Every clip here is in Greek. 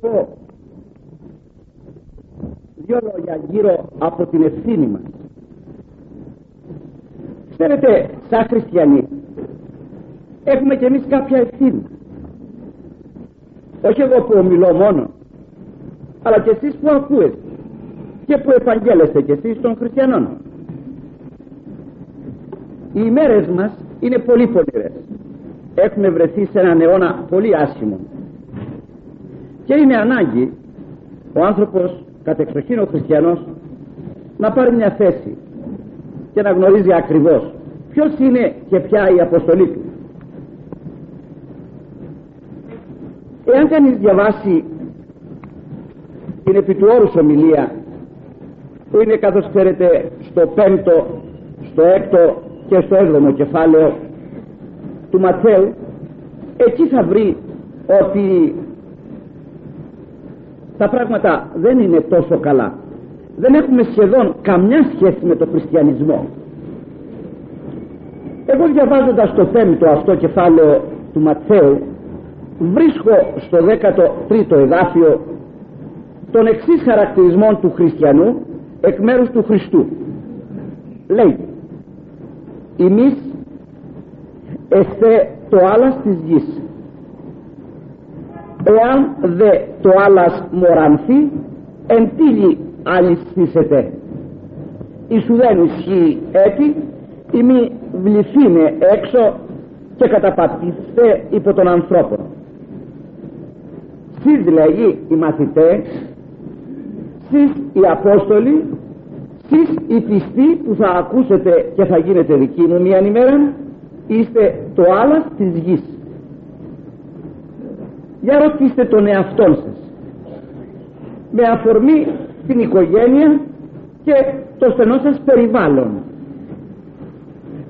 πω δύο λόγια γύρω από την ευθύνη μας. Ξέρετε σαν χριστιανοί έχουμε κι εμείς κάποια ευθύνη. Όχι εγώ που ομιλώ μόνο αλλά και εσείς που ακούετε και που επαγγέλλεστε κι εσείς των χριστιανών. Οι ημέρες μας είναι πολύ πονηρές. Έχουμε βρεθεί σε έναν αιώνα πολύ άσχημο και είναι ανάγκη ο άνθρωπος κατεξοχήν ο χριστιανός να πάρει μια θέση και να γνωρίζει ακριβώς ποιος είναι και ποια η αποστολή του. Εάν κανείς διαβάσει την επί του όρους ομιλία που είναι καθώς ξέρετε στο πέμπτο, στο έκτο και στο έβδομο κεφάλαιο του Ματθαίου εκεί θα βρει ότι τα πράγματα δεν είναι τόσο καλά. Δεν έχουμε σχεδόν καμιά σχέση με το χριστιανισμό. Εγώ διαβάζοντας το πέμπτο αυτό κεφάλαιο του Ματθαίου βρίσκω στο 13ο εδάφιο τον εξής χαρακτηρισμό του χριστιανού εκ μέρους του Χριστού. Λέει εμείς εστε το άλλας της γης εάν δε το άλλας μορανθεί εν τίλη αλυσθήσετε Ισου δεν ισχύει έτη ή μη βληθήνε έξω και καταπατήστε υπό τον ανθρώπο Σεις λέγει οι μαθητές σεις οι Απόστολοι σεις οι πιστοί που θα ακούσετε και θα γίνετε δικοί μου μια ημέρα είστε το άλλας της γης για ρωτήστε τον εαυτό σας. Με αφορμή την οικογένεια και το στενό σας περιβάλλον.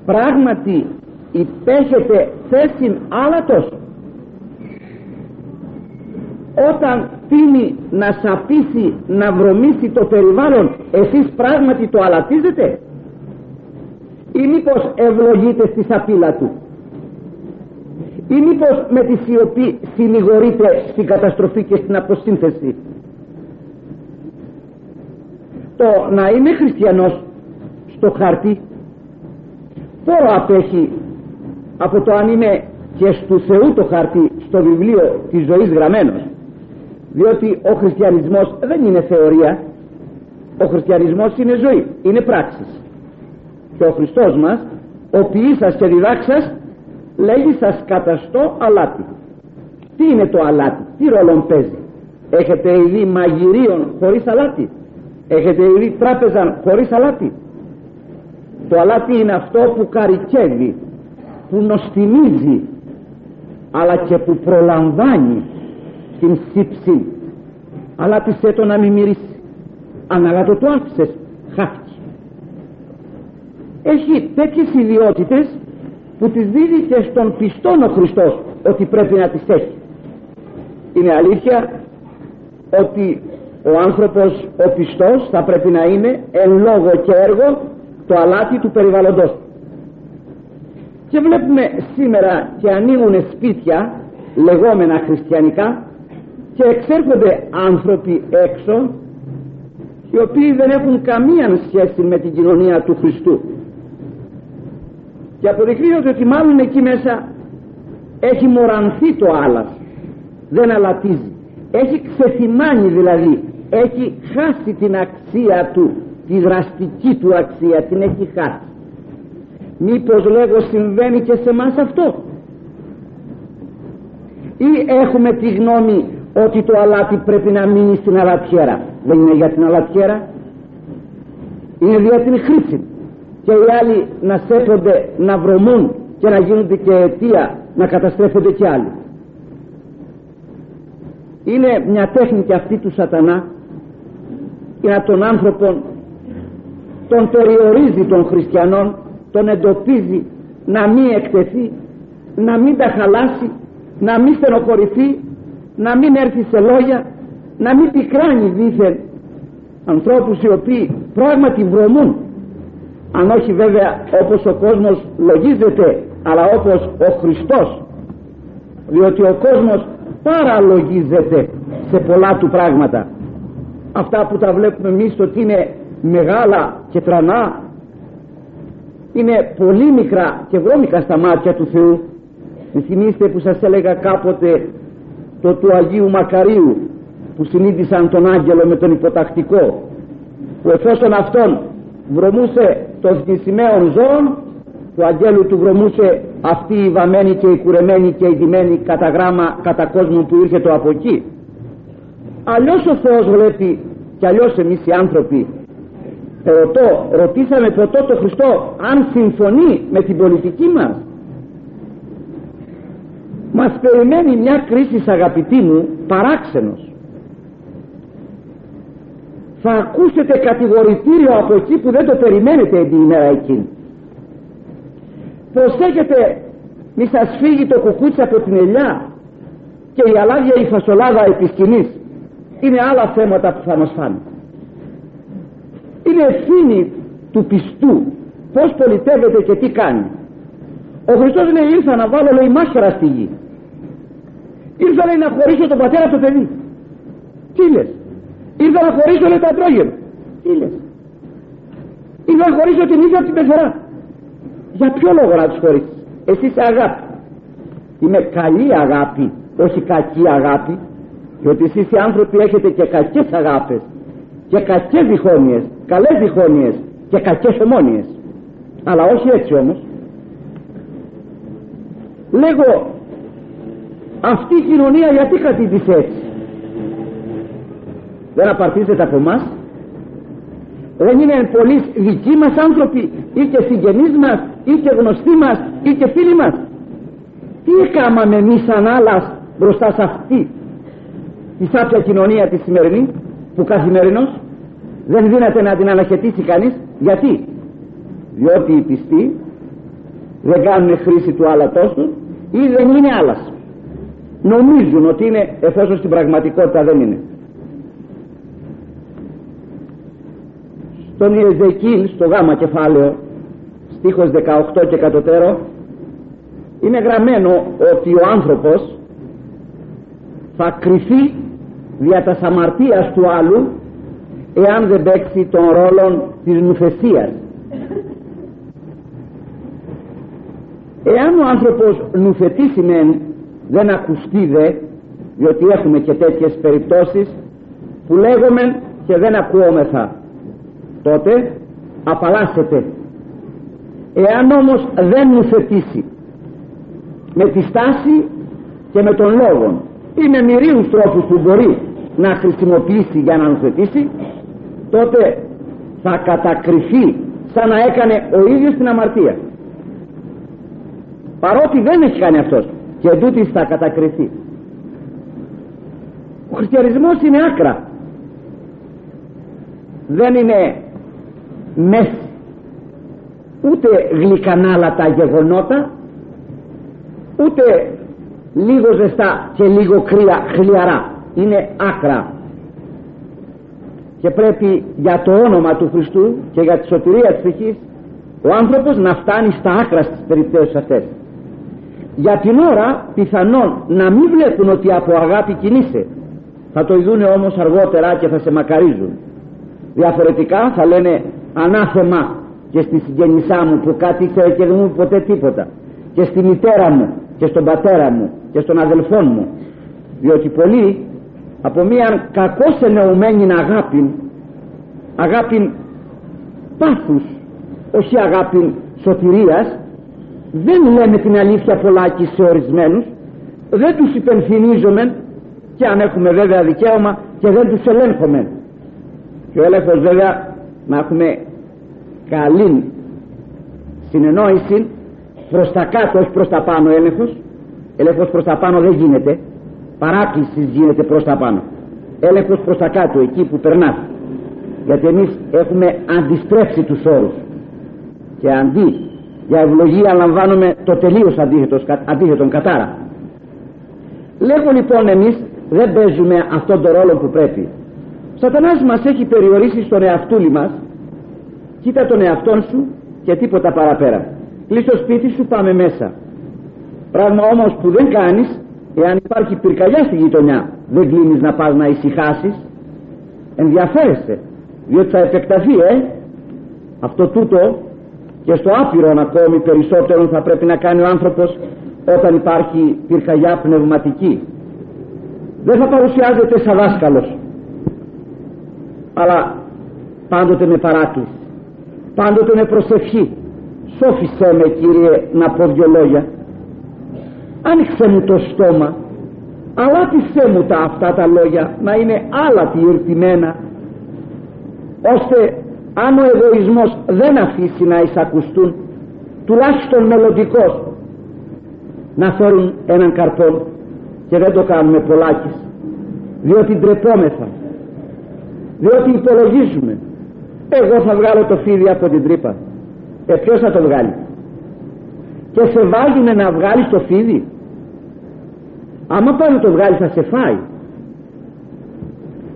Πράγματι υπέχετε θέση τόσο όταν τίνει να σαπίσει να βρωμίσει το περιβάλλον εσείς πράγματι το αλατίζετε; Ή μήπως ευλογείτε στη σαπίλα του; Ή μήπως με τη σιωπή συνηγορείτε στην καταστροφή και στην αποσύνθεση; Το να είμαι χριστιανός στο χάρτη πόρο απέχει από το αν είμαι και στου Θεού το χάρτη στο βιβλίο της ζωής γραμμένος. Διότι ο χριστιανισμός δεν είναι θεωρία. Ο χριστιανισμός είναι ζωή είναι πράξεις. Και ο Χριστός μας ο ποιήσας και διδάξας λέγει σας καταστώ αλάτι τι είναι το αλάτι; Τι ρόλο παίζει; Έχετε ήδη μαγειρίων χωρίς αλάτι; Έχετε ήδη τράπεζα χωρίς αλάτι; Το αλάτι είναι αυτό που καρικεύει που νοστιμίζει αλλά και που προλαμβάνει την σύψη αλλά τη το να μην μυρίσει. Αν αλλά το το άφησες χάθηκε. Έχει τέτοιες ιδιότητες που τις δίδει και στον πιστόν ο Χριστός ότι πρέπει να τις έχει. Είναι αλήθεια ότι ο άνθρωπος ο πιστός θα πρέπει να είναι εν λόγω και έργο το αλάτι του περιβαλλοντός. Και βλέπουμε σήμερα και ανοίγουν σπίτια λεγόμενα χριστιανικά και εξέρχονται άνθρωποι έξω οι οποίοι δεν έχουν καμία σχέση με την κοινωνία του Χριστού και αποδεικνύονται ότι μάλλον εκεί μέσα έχει μορανθεί το άλλας. Δεν αλατίζει. Έχει ξεθυμάνει δηλαδή. Έχει χάσει την αξία του τη δραστική του αξία. Την έχει χάσει. Μήπως λέγω συμβαίνει και σε μας αυτό; Ή έχουμε τη γνώμη ότι το αλάτι πρέπει να μείνει στην αλατιέρα; Δεν είναι για την αλατιέρα. Είναι για την χρήση και οι άλλοι να σέφονται να βρωμούν και να γίνονται και αιτία να καταστρέφονται και άλλοι. Είναι μια τέχνη αυτή του σατανά για τον άνθρωπο τον περιορίζει των χριστιανών τον εντοπίζει να μην εκτεθεί να μην τα χαλάσει να μην στενοχωρηθεί να μην έρθει σε λόγια να μην πικράνει δίθεν ανθρώπους οι οποίοι πράγματι βρωμούν αν όχι βέβαια όπως ο κόσμος λογίζεται αλλά όπως ο Χριστός. Διότι ο κόσμος παραλογίζεται σε πολλά του πράγματα. Αυτά που τα βλέπουμε εμείς ότι είναι μεγάλα και τρανά είναι πολύ μικρά και βρώμικα στα μάτια του Θεού. Θυμίστε που σας έλεγα κάποτε το του Αγίου Μακαρίου που συνείδησαν τον άγγελο με τον υποτακτικό που εφόσον αυτόν βρωμούσε των θνησιμαίων ζώων του αγγέλου του βρωμούσε αυτή η βαμμένη και η κουρεμένη και η δημένη κατά γράμμα κατά κόσμο που ήρθε το από εκεί. Αλλιώς ο Θεός βλέπει και αλλιώς εμείς οι άνθρωποι. Ρωτώ, ρωτήσαμε ποτέ το Χριστό αν συμφωνεί με την πολιτική μας. Μας περιμένει μια κρίση αγαπητοί μου παράξενος θα ακούσετε κατηγορητήριο από εκεί που δεν το περιμένετε την ημέρα εκείνη. Προσέχετε μη σας φύγει το κουκούτσι από την ελιά και η αλάδια η φασολάδα επί σκηνής είναι άλλα θέματα που θα μας φάνε. Είναι ευθύνη του πιστού πως πολιτεύεται και τι κάνει. Ο Χριστός λέει ήρθα να βάλω λέει μάχερα στη γη. Ήρθα λέει να χωρίσω τον πατέρα από το παιδί τι λες; Ήρθα να χωρίσω λέει το αντρόγενο τι λες; Ήρθα να χωρίσω την ίδια την πεθερά για ποιο λόγο να τους χωρίσεις; Εσύ είσαι αγάπη. Είναι καλή αγάπη όχι κακή αγάπη διότι εσείς οι άνθρωποι έχετε και κακές αγάπες και κακές διχόνοιες καλές διχόνοιες και κακές ομόνιες αλλά όχι έτσι όμως. Λέγω αυτή η κοινωνία γιατί κατήτησε έτσι; Δεν απαρτίζεται από εμάς. δεν είναι πολλοί δικοί μας άνθρωποι ή και συγγενείς μας ή και γνωστοί μας ή και φίλοι μας. Τι έκαναμε εμείς σαν άλλας μπροστά σε αυτή τη σάπια κοινωνία της σημερινή που καθημερινώς δεν δύναται να την αναχαιτήσει κανείς. Γιατί; Διότι οι πιστοί δεν κάνουν χρήση του άλατός τους ή δεν είναι άλλας. Νομίζουν ότι είναι εφόσον στην πραγματικότητα δεν είναι στον Ιεζεκίλ στο γάμα κεφάλαιο στίχος 18 και κατωτέρω είναι γραμμένο ότι ο άνθρωπος θα κρυφεί δια τα αμαρτίας του άλλου εάν δεν παίξει τον ρόλο της νουθεσίας. Εάν ο άνθρωπος νουθετήσει μεν δεν ακουστεί δε διότι έχουμε και τέτοιες περιπτώσεις που λέγουμε και δεν ακούομεθα τότε απαλλάσσεται. Εάν όμως δεν νουθετήσει με τη στάση και με τον λόγο ή με μυρίους τρόπους που μπορεί να χρησιμοποιήσει για να νουθετήσει τότε θα κατακριφεί σαν να έκανε ο ίδιος την αμαρτία. Παρότι δεν έχει κάνει αυτός και εντούτοις θα κατακριθεί. Ο χριστιανισμός είναι άκρα. Δεν είναι μέση ούτε γλυκανάλατα γεγονότα ούτε λίγο ζεστά και λίγο κρύα χλιαρά. Είναι άκρα. Και πρέπει για το όνομα του Χριστού και για τη σωτηρία της ψυχής ο άνθρωπος να φτάνει στα άκρα στις περιπτώσεις αυτές. Για την ώρα πιθανόν να μην βλέπουν ότι από αγάπη κινείσαι. Θα το ειδούνε όμως αργότερα και θα σε μακαρίζουν. Διαφορετικά θα λένε ανάθεμα και στη συγγενισά μου που κάτι ήξερε και δεν μου ποτέ τίποτα. Και στη μητέρα μου και στον πατέρα μου και στον αδελφό μου. Διότι πολλοί από μια κακώς ενεωμένη αγάπη αγάπη πάθους όχι αγάπη σωτηρίας δεν λέμε την αλήθεια πολλάκι σε ορισμένους δεν τους υπενθυμίζομαι και αν έχουμε βέβαια δικαίωμα και δεν τους ελέγχομαι και ο έλεγχος βέβαια να έχουμε καλή συνεννόηση προς τα κάτω όχι προς τα πάνω έλεγχος. Έλεγχος προς τα πάνω δεν γίνεται. Παράκλησης γίνεται προς τα πάνω. Έλεγχος προς τα κάτω εκεί που περνάς. Γιατί εμείς έχουμε αντιστρέψει τους όρους. Και αντί για ευλογία λαμβάνουμε το τελείως αντίθετον κατάρα. Λέγω λοιπόν εμείς δεν παίζουμε αυτόν τον ρόλο που πρέπει Σατανάς μας έχει περιορίσει στον εαυτούλη μας. Κοίτα τον εαυτόν σου και τίποτα παραπέρα. Κλείς το σπίτι σου πάμε μέσα. Πράγμα όμως που δεν κάνεις εάν υπάρχει πυρκαγιά στη γειτονιά δεν κλείνεις να πας να ησυχάσεις. Ενδιαφέρεσαι διότι θα επεκταθεί ε. Αυτό τούτο και στο άπειρον ακόμη περισσότερο θα πρέπει να κάνει ο άνθρωπος όταν υπάρχει πυρκαγιά πνευματική. Δεν θα παρουσιάζεται σαν δάσκαλος αλλά πάντοτε με παράκληση. Πάντοτε με προσευχή. Σώφισέ με Κύριε να πω δυο λόγια. Άνοιξε μου το στόμα. Αλάτισέ μου τα αυτά τα λόγια να είναι άλλα ηρτημένα ώστε αν ο εγωισμός δεν αφήσει να εισακουστούν τουλάχιστον μελλοντικός να φέρουν έναν καρπό και δεν το κάνουμε πολλάκις διότι ντρεπόμεθα διότι υπολογίζουμε. Εγώ θα βγάλω το φίδι από την τρύπα. Ε ποιος θα το βγάλει; Και σε βάζουνε να βγάλεις το φίδι. Άμα πάει να το βγάλεις θα σε φάει.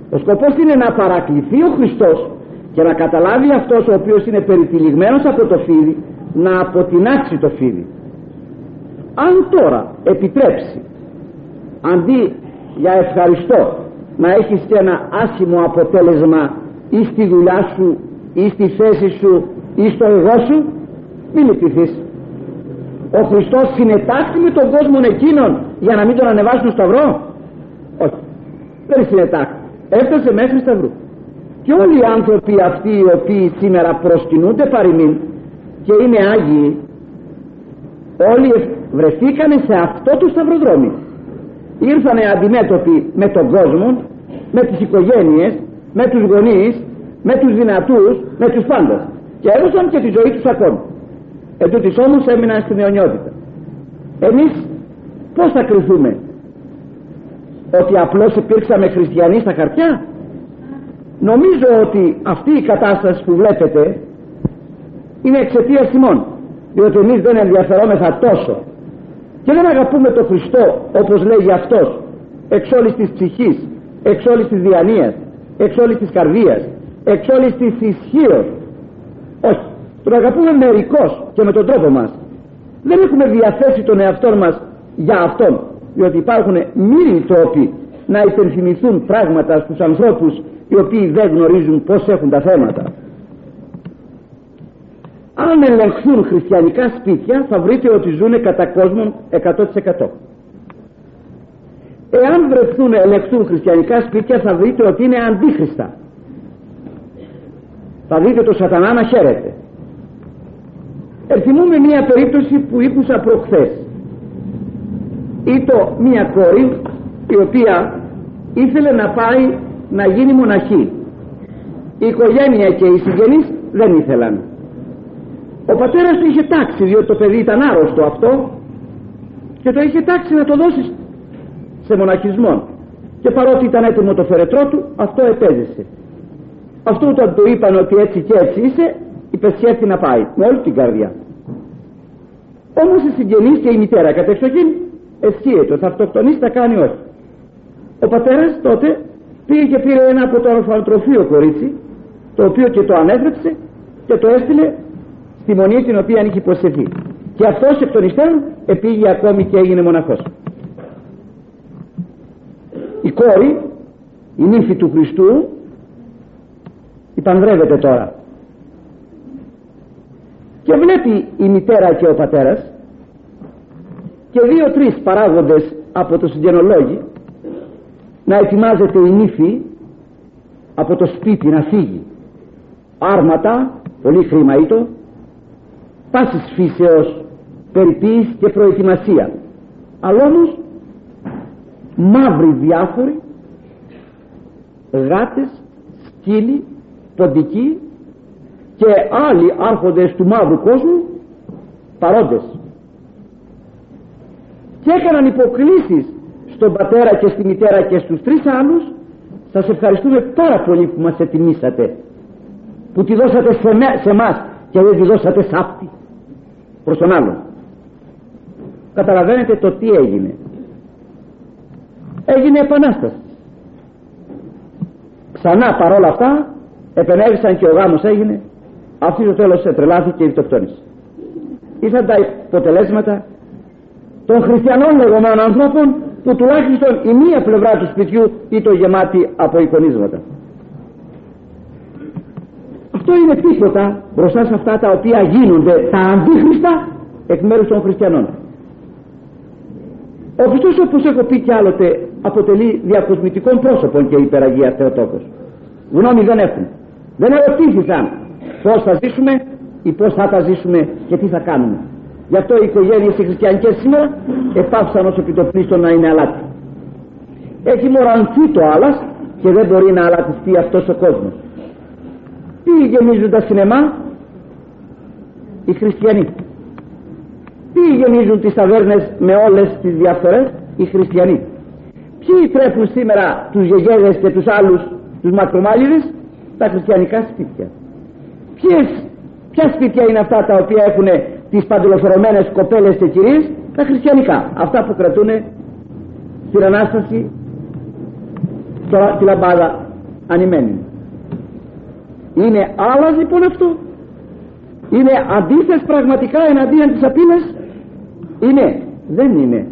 Ο σκοπός είναι να παρακληθεί ο Χριστός και να καταλάβει αυτός ο οποίος είναι περιτυλιγμένος από το φίδι να αποτινάξει το φίδι. Αν τώρα επιτρέψει αντί για ευχαριστώ να έχεις και ένα άσχημο αποτέλεσμα ή στη δουλειά σου ή στη θέση σου ή στο εγώ σου. Μην λυπηθείς. Ο Χριστός συνετάχθη με τον κόσμο εκείνον για να μην τον ανεβάσει στο σταυρό όχι. Δεν συνετάχθη. Έφτασε μέχρι σταυρού και όλοι οι άνθρωποι αυτοί οι οποίοι σήμερα προσκυνούνται παροιμήν και είναι Άγιοι όλοι βρεθήκανε σε αυτό το σταυροδρόμι ήρθανε αντιμέτωποι με τον κόσμο με τις οικογένειες με τους γονείς με τους δυνατούς με τους πάντες. Και έδωσαν και τη ζωή τους ακόμη. Εν τούτης όμως έμειναν στην αιωνιότητα. Εμείς πως θα κρυθούμε; Ότι απλώς υπήρξαμε χριστιανοί στα χαρτιά; Νομίζω ότι αυτή η κατάσταση που βλέπετε είναι εξαιτίας ημών διότι εμείς δεν ενδιαφερόμεθα τόσο και δεν αγαπούμε τον Χριστό όπως λέγει αυτός εξ όλης της ψυχής εξ όλης της διανοίας εξ όλης της καρδίας εξ όλης της ισχύως. Όχι τον αγαπούμε μερικώς και με τον τρόπο μας. Δεν έχουμε διαθέσει τον εαυτό μας για αυτόν διότι υπάρχουν μίλοι τρόποι να υπενθυμηθούν πράγματα στους ανθρώπους οι οποίοι δεν γνωρίζουν πως έχουν τα θέματα αν ελεγχθούν χριστιανικά σπίτια θα βρείτε ότι ζουν κατά κόσμον 100% εάν βρεθούν ελεγχθούν χριστιανικά σπίτια θα βρείτε ότι είναι αντίχριστα. Θα δείτε το σατανά να χαίρεται. Ερθυμούμε μία περίπτωση που ήκουσα προχθές. Ήτο μία κόρη η οποία ήθελε να πάει να γίνει μοναχή. Η οικογένεια και οι συγγενείς δεν ήθελαν ο πατέρας του είχε τάξει διότι το παιδί ήταν άρρωστο αυτό. Και το είχε τάξει να το δώσει σε μοναχισμό και παρότι ήταν έτοιμο το φερετρό του αυτό επέζησε. Αυτό όταν του είπαν ότι έτσι και έτσι είσαι υπεσχέθη να πάει με όλη την καρδιά. Όμως οι συγγενείς και η μητέρα κατεξοχήν εσχύεται θα αυτοκτονήσει θα κάνει όχι ο πατέρας τότε πήγε και πήρε ένα από το ορφανοτροφείο κορίτσι το οποίο και το ανέτρεψε και το έστειλε στη μονή την οποία είχε υποσχεθεί και αυτός εκ των υστέρων επήγε ακόμη και έγινε μοναχός. Η κόρη η νύφη του Χριστού υπανδρεύεται τώρα. Και βλέπει η μητέρα και ο πατέρας και δύο-τρεις παράγοντες από το συγγενολόγιο να ετοιμάζεται η νύφη από το σπίτι να φύγει. Άρματα πολύ χρήμα ήτο πάσης φύσεως περιποίηση και προετοιμασίας. Αλλά όμως μαύροι διάφοροι γάτες σκύλοι ποντικοί και άλλοι άρχοντες του μαύρου κόσμου παρόντες. Και έκαναν υποκλήσεις στον πατέρα και στη μητέρα και στους τρεις άλλους σας ευχαριστούμε πάρα πολύ που μας ετοιμήσατε που τη δώσατε σε, με, σε μας και δεν τη δώσατε σ' αυτή προς τον άλλον. Καταλαβαίνετε το τι έγινε. Έγινε επανάσταση. Ξανά παρόλα αυτά επενέβησαν και ο γάμος έγινε. Αυτή το τέλος τρελάθηκε και ηρτοκτόνησε ήρθαν τα αποτελέσματα των χριστιανών λεγόμενων ανθρώπων που τουλάχιστον η μία πλευρά του σπιτιού ήταν γεμάτη από εικονίσματα αυτό είναι τίποτα μπροστά σε αυτά τα οποία γίνονται τα αντίχριστα εκ μέρους των χριστιανών. Ο Χριστός όπως έχω πει κι άλλοτε αποτελεί διακοσμητικών πρόσωπων και υπεραγία Θεοτόκος γνώμη δεν έχουν. Δεν ερωτήθησαν πως θα ζήσουμε ή πως θα τα ζήσουμε και τι θα κάνουμε. Γι' αυτό οι οικογένειες οι χριστιανικές σήμερα επάψαν ως επιτοπλίστων να είναι αλάτι. Έχει μορανθεί το άλλας και δεν μπορεί να αλατιστεί αυτός ο κόσμος τι γεμίζουν τα σινεμά; Οι χριστιανοί. Τι γεννίζουν τις ταβέρνες με όλες τις διαφορές οι χριστιανοί. Ποιοι τρέφουν σήμερα τους γεγέδες και τους άλλους τους μακρομάλιδες; Τα χριστιανικά σπίτια. Ποιες, ποια σπίτια είναι αυτά τα οποία έχουν τις παντελοφερωμένες κοπέλες και κυρίες; Τα χριστιανικά. Αυτά που κρατούν την Ανάσταση τη λαμπάδα ανημένη είναι άλλα λοιπόν αυτό. Είναι αντίθεση πραγματικά εναντίον της απειλής. Είναι. Δεν είναι.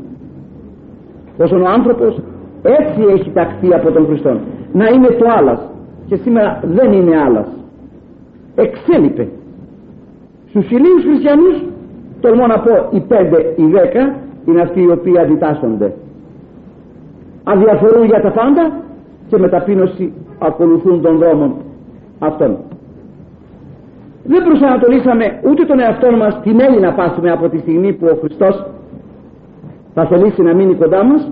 Όσον ο άνθρωπος έτσι έχει ταχθεί από τον Χριστό. Να είναι το άλλας. Και σήμερα δεν είναι άλλας. Εξέλιπε. Στους ηλίους χριστιανούς τολμώ να πω οι πέντε οι δέκα είναι αυτοί οι οποίοι αντιτάσσονται. Αδιαφορούν για τα πάντα και με ταπείνωση ακολουθούν τον δρόμο αυτόν. Δεν προσανατολίσαμε ούτε τον εαυτό μας τι μέλη να πάσουμε από τη στιγμή που ο Χριστός θα θελήσει να μείνει κοντά μας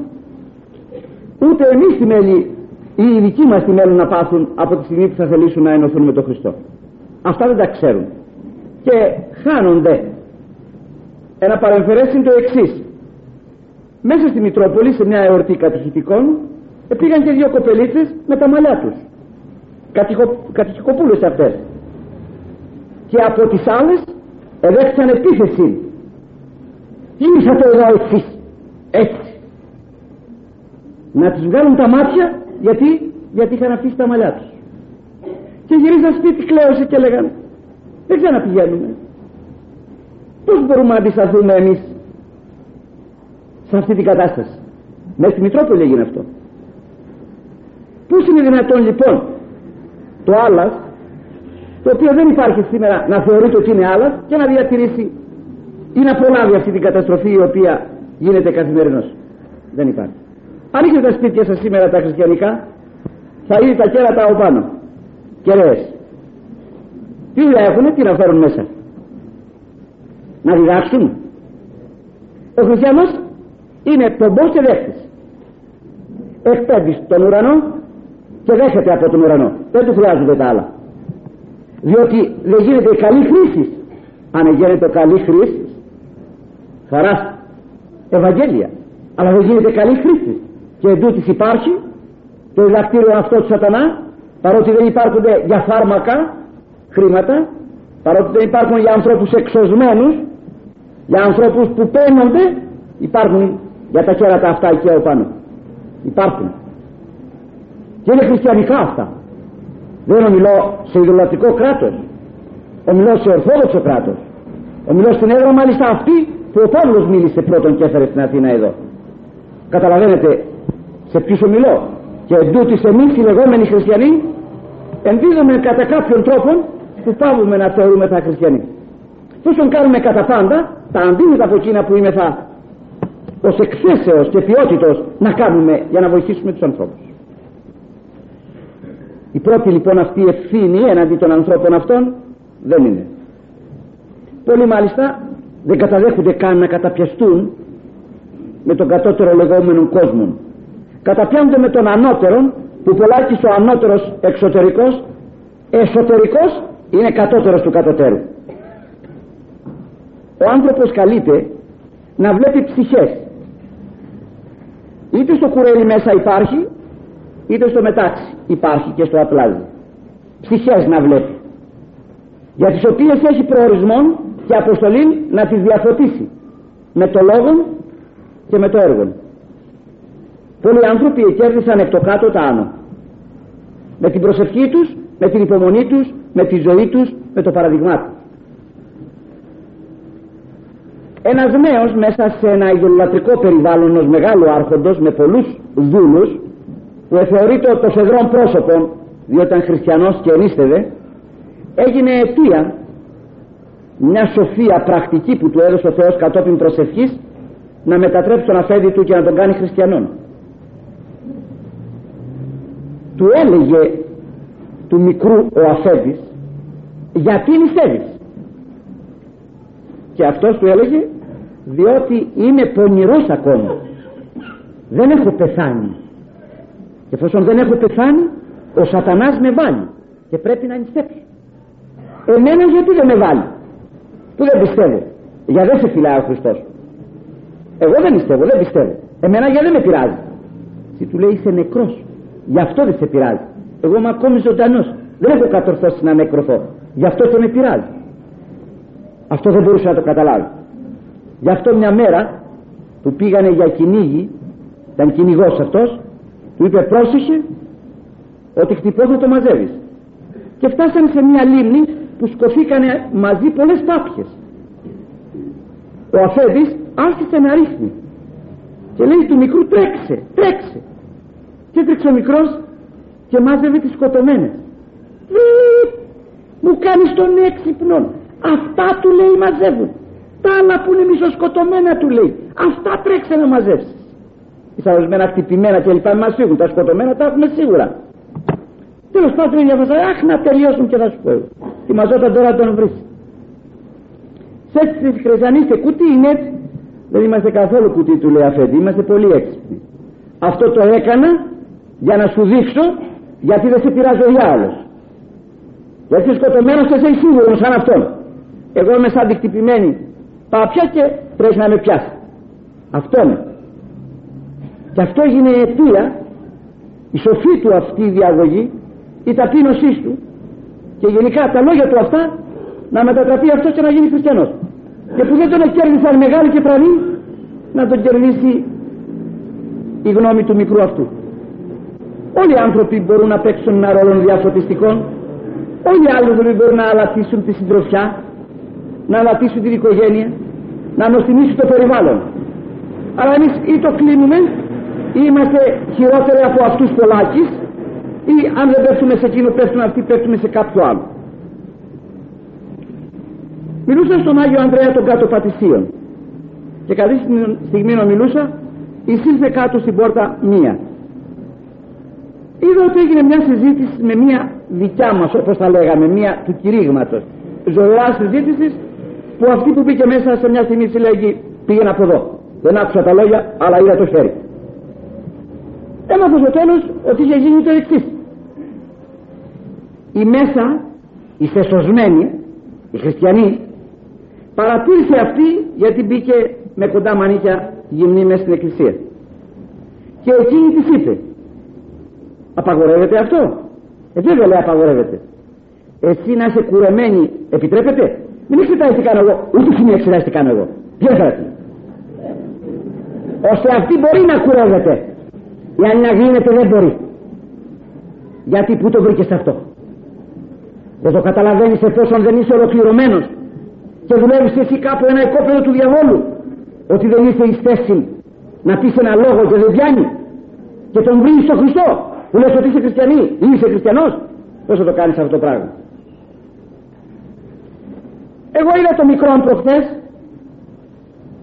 ούτε εμείς τη μέλη ή οι δικοί μας τη μέλη να πάσουν από τη στιγμή που θα θελήσουν να ενωθούν με τον Χριστό. Αυτά δεν τα ξέρουν. Και χάνονται. Ένα παρεμφερές είναι το εξής. μέσα στη Μητρόπολη σε μια εορτή κατηχητικών πήγαν και δύο κοπελίτσες με τα μαλλιά τους κατηχικοπούλες αυτές. Και από τις άλλες εδέχθηκαν επίθεση. Ήρθατε εδώ εσείς έτσι. Να τους βγάλουν τα μάτια γιατί, γιατί είχαν αφήσει τα μαλλιά τους. Και γυρίζαν σπίτι κλαίωσε και λέγαν δεν ξαναπηγαίνουμε. Πως μπορούμε να αντισταθούμε εμείς σε αυτή την κατάσταση; Μέσα στη Μητρόπολη έγινε αυτό πως είναι δυνατόν λοιπόν το άλλας το οποίο δεν υπάρχει σήμερα να θεωρείται ότι είναι άλλας και να διατηρήσει ή να προλάβει αυτή την καταστροφή η οποία γίνεται καθημερινώς. Δεν υπάρχει. Αν έχετε τα σπίτια σας σήμερα τα χριστιανικά θα είναι τα κέρατα από πάνω. Κεραίες. Τι δουλειά έχουν τι να φέρουν μέσα. Να διδάξουν. Ο χριστιανός είναι πομπός και δέχτης. Εκπέμπεις τον ουρανό και δέχεται από τον ουρανό δεν του χρειάζονται τα άλλα. Διότι δεν γίνεται καλή χρήση. Αν γίνεται καλή χρήση χαρά Ευαγγέλια. Αλλά δεν γίνεται καλή χρήση. Και εντούτοις υπάρχει το διδακτήριο αυτό του σατανά παρότι δεν υπάρχουν για φάρμακα χρήματα παρότι δεν υπάρχουν για ανθρώπους εξωσμένους για ανθρώπους που παίρνονται υπάρχουν για τα κέρατα αυτά εκεί από πάνω. Υπάρχουν. Και είναι χριστιανικά αυτά δεν ομιλώ σε ιδωλατικό κράτος. Ομιλώ σε ορθόδοξο κράτος. Ομιλώ στην έδρα μάλιστα αυτή που ο Παύλος μίλησε πρώτον και έφερε στην Αθήνα εδώ. Καταλαβαίνετε σε ποιους ομιλώ. Και εντούτοις εμείς οι λεγόμενοι χριστιανοί ενδίδουμε κατά κάποιον τρόπο που πάβουμε να θεωρούμε τα χριστιανοί. Τόσο κάνουμε κατά πάντα τα αντίθετα από εκείνα που είμαι θα ως εκθέσεως και ποιότητος να κάνουμε για να βοηθήσουμε τους ανθρώπους η πρώτη λοιπόν αυτή ευθύνη εναντί των ανθρώπων αυτών δεν είναι. Πολλοί μάλιστα δεν καταδέχονται καν να καταπιαστούν με τον κατώτερο λεγόμενο κόσμο. Καταπιάνονται με τον ανώτερο που πολλάκι ο ανώτερος εξωτερικός εσωτερικός είναι κατώτερος του κατωτέρου. Ο άνθρωπος καλείται να βλέπει ψυχές. Είτε στο κουρέλι μέσα υπάρχει είτε στο μετάξι υπάρχει και στο απλάζι ψυχές να βλέπει. Για τις οποίες έχει προορισμό και αποστολή να τις διαφωτίσει. Με το λόγο και με το έργο πολλοί άνθρωποι εκέρδισαν εκ το κάτω τα άνω. Με την προσευχή τους με την υπομονή τους με τη ζωή τους με το παραδειγμά τους. Ένας νέος μέσα σε ένα ιδωλατρικό περιβάλλον ενός μεγάλου άρχοντος με πολλούς δούλους που θεωρείται το φεδρόν πρόσωπο διότι ήταν χριστιανός και ενίστευε έγινε αιτία μια σοφία πρακτική που του έδωσε ο Θεός κατόπιν προσευχής να μετατρέψει τον αφέντη του και να τον κάνει χριστιανόν. Του έλεγε του μικρού ο αφέντης γιατί νηστεύεις και αυτός του έλεγε διότι είμαι πονηρός ακόμα. Δεν έχω πεθάνει. και εφόσον δεν έχω πεθάνει ο σατανάς με βάλει και πρέπει να νηστέψω εμένα γιατί δεν με βάλει; Που δεν πιστεύω; Για δεν σε φυλάει ο Χριστός. Εγώ δεν πιστεύω δεν πιστεύω. Εμένα για δεν με πειράζει. Και του λέει είσαι νεκρός. Γι' αυτό δεν σε πειράζει. Εγώ είμαι ακόμη ζωντανός. Δεν έχω κατορθώσει να νεκρωθώ. Γι' αυτό και με πειράζει αυτό δεν μπορούσε να το καταλάβει γι' αυτό μια μέρα που πήγανε για κυνήγι ήταν κυνηγός αυτός του είπε πρόσεχε ότι χτυπώς θα το μαζεύεις. Και φτάσανε σε μια λίμνη που σκοφήκανε μαζί πολλές πάπιες ο αφέντης άρχισε να ρίχνει και λέει του μικρού τρέξε τρέξε. Και έτρεξε ο μικρός και μάζευε τις σκοτωμένες. Μου κάνεις τον έξυπνο αυτά του λέει μαζεύουν. Τα άλλα που είναι μισοσκοτωμένα του λέει. Αυτά τρέξε να μαζεύσεις Ίσα ορισμένα χτυπημένα και λοιπά μας φύγουν. Τα σκοτωμένα τα έχουμε σίγουρα. Τέλος πάντων είναι αυτά αχ να τελειώσουν και θα σου πω τι μαζόταν τώρα τον βρεις. Σε έτσι τις χρυσανίστε κουτί είναι έτσι. Δεν είμαστε καθόλου κουτί του λέει αφέντη. Είμαστε πολύ έξυπνοι. Αυτό το έκανα για να σου δείξω γιατί δεν σε πειράζει ο διάολος. Γιατί σκοτωμένος και είσαι σίγουρο σαν αυτόν. Εγώ είμαι σαν δικτυπημένη πάπια και πρέπει να με πιάσει. Αυτό είναι και αυτό έγινε αιτία η σοφή του αυτή η διαγωγή η ταπείνωσή του. Και γενικά τα λόγια του αυτά να μετατραπεί αυτός και να γίνει χριστιανός. Και που δεν τον κέρδισαν μεγάλη και πρανή να τον κερδίσει η γνώμη του μικρού αυτού. Όλοι οι άνθρωποι μπορούν να παίξουν ένα ρόλο διαφωτιστικό. Όλοι οι άνθρωποι μπορούν να αλατίσουν τη συντροφιά να αλατίσουν την οικογένεια να νοστιμήσουν το περιβάλλον. Αλλά εμείς ή το κλείνουμε ή είμαστε χειρότεροι από αυτούς πολλάκις ή αν δεν πέφτουμε σε εκείνο πέφτουν αυτοί πέφτουμε σε κάποιο άλλο. Μιλούσα στον Άγιο Ανδρέα τον κάτω Πατησίων και καλή στιγμή να μιλούσα εισήλθε κάτω στην πόρτα μία είδα ότι έγινε μια συζήτηση με μια δικιά μας όπως τα λέγαμε μια του κηρύγματος. Ζωηρά συζήτηση που αυτή που μπήκε μέσα σε μια στιγμή λέγει πήγαινε από εδώ δεν άκουσα τα λόγια αλλά είδα το χέρι έμαθα στο τέλος ότι είχε γίνει το εξή. η μέσα οι θεσοσμένοι οι χριστιανοί παρατήρησε αυτή γιατί μπήκε με κοντά μανίκια γυμνή μέσα στην εκκλησία. Και εκείνη της είπε απαγορεύεται αυτό; Ε βέβαια λέει απαγορεύεται εσύ να είσαι κουρεμένη επιτρέπεται; Μην εξετάζει τι κάνω εγώ ούτε εσύ μην εξετάζει τι κάνω εγώ. Ποιο θα ώστε αυτή μπορεί να κουρεύεται αν να γίνεται δεν μπορεί. Γιατί που το βρήκες αυτό; Δεν το καταλαβαίνεις εφόσον δεν είσαι ολοκληρωμένος και δουλεύεις εσύ κάπου ένα οικόπεδο του διαβόλου ότι δεν είσαι εις θέση να πεις ένα λόγο και δεν πιάνει. Και τον βρεις στο Χριστό που λες ότι είσαι χριστιανή ή είσαι χριστιανός. Πώς θα το κάνεις αυτό το πράγμα; Εγώ είδα το μικρό προχθές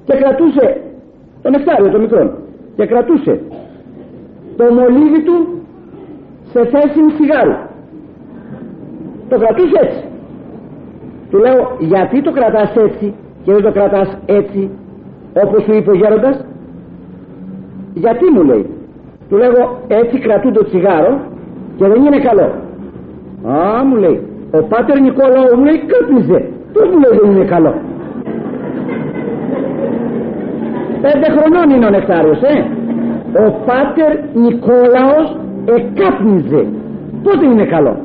και κρατούσε τον εκτάριο το μικρό και κρατούσε το μολύβι του σε θέση σιγάρου το κρατούσε έτσι. Του λέω γιατί το κρατάς έτσι και δεν το κρατάς έτσι όπως σου είπε ο γέροντας; Γιατί μου λέει. Του λέγω έτσι κρατούν το τσιγάρο και δεν είναι καλό α μου λέει. Ο πάτερ Νικόλαος μου λέει κάπνιζε πώς μου λέει δεν είναι καλό πέντε χρονών είναι ο νεκτάριος ε ο πάτερ Νικόλαος εκάπνιζε. Πότε είναι καλό;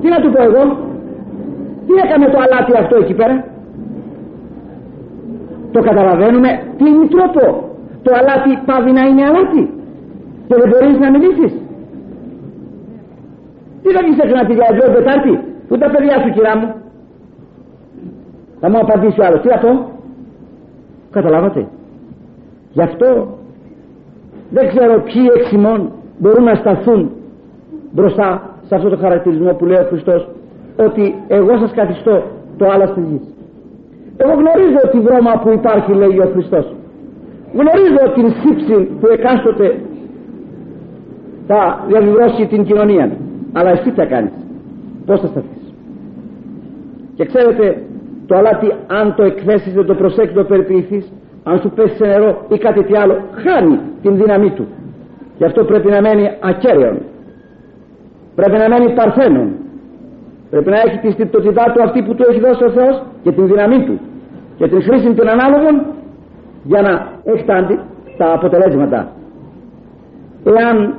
Τι να του πω εγώ; Τι έκανε το αλάτι αυτό εκεί πέρα; Το καταλαβαίνουμε τι είναι τρόπο. Το αλάτι πάβει να είναι αλάτι. Και δεν μπορείς να μιλήσεις. Τι θα βγεις έξω να τη διαδρώ Τετάρτη που τα παιδιά σου κυρά μου; Θα μου απαντήσει ο άλλος. Τι αυτό καταλάβατε; Γι' αυτό δεν ξέρω ποιοι εξημών μπορούν να σταθούν μπροστά σε αυτό το χαρακτηρισμό που λέει ο Χριστός ότι εγώ σας καθιστώ το άλλο της γης. Εγώ γνωρίζω τη βρώμα που υπάρχει λέει ο Χριστός. Γνωρίζω την σύψη που εκάστοτε θα διαβιβρώσει την κοινωνία. Αλλά εσύ τι θα κάνεις; Πως θα σταθείς; Και ξέρετε το αλάτι αν το εκθέσεις δεν το προσέξεις το περιποιηθείς αν σου πέσει σε νερό ή κάτι τι άλλο χάνει την δύναμή του. Γι' αυτό πρέπει να μένει ακέραιος. Πρέπει να μένει παρθένον πρέπει να έχει τη στυπτοτητά του αυτή που του έχει δώσει ο Θεός και την δύναμή του. Και την χρήση των ανάλογων για να έχει τα, τα αποτελέσματα. Εάν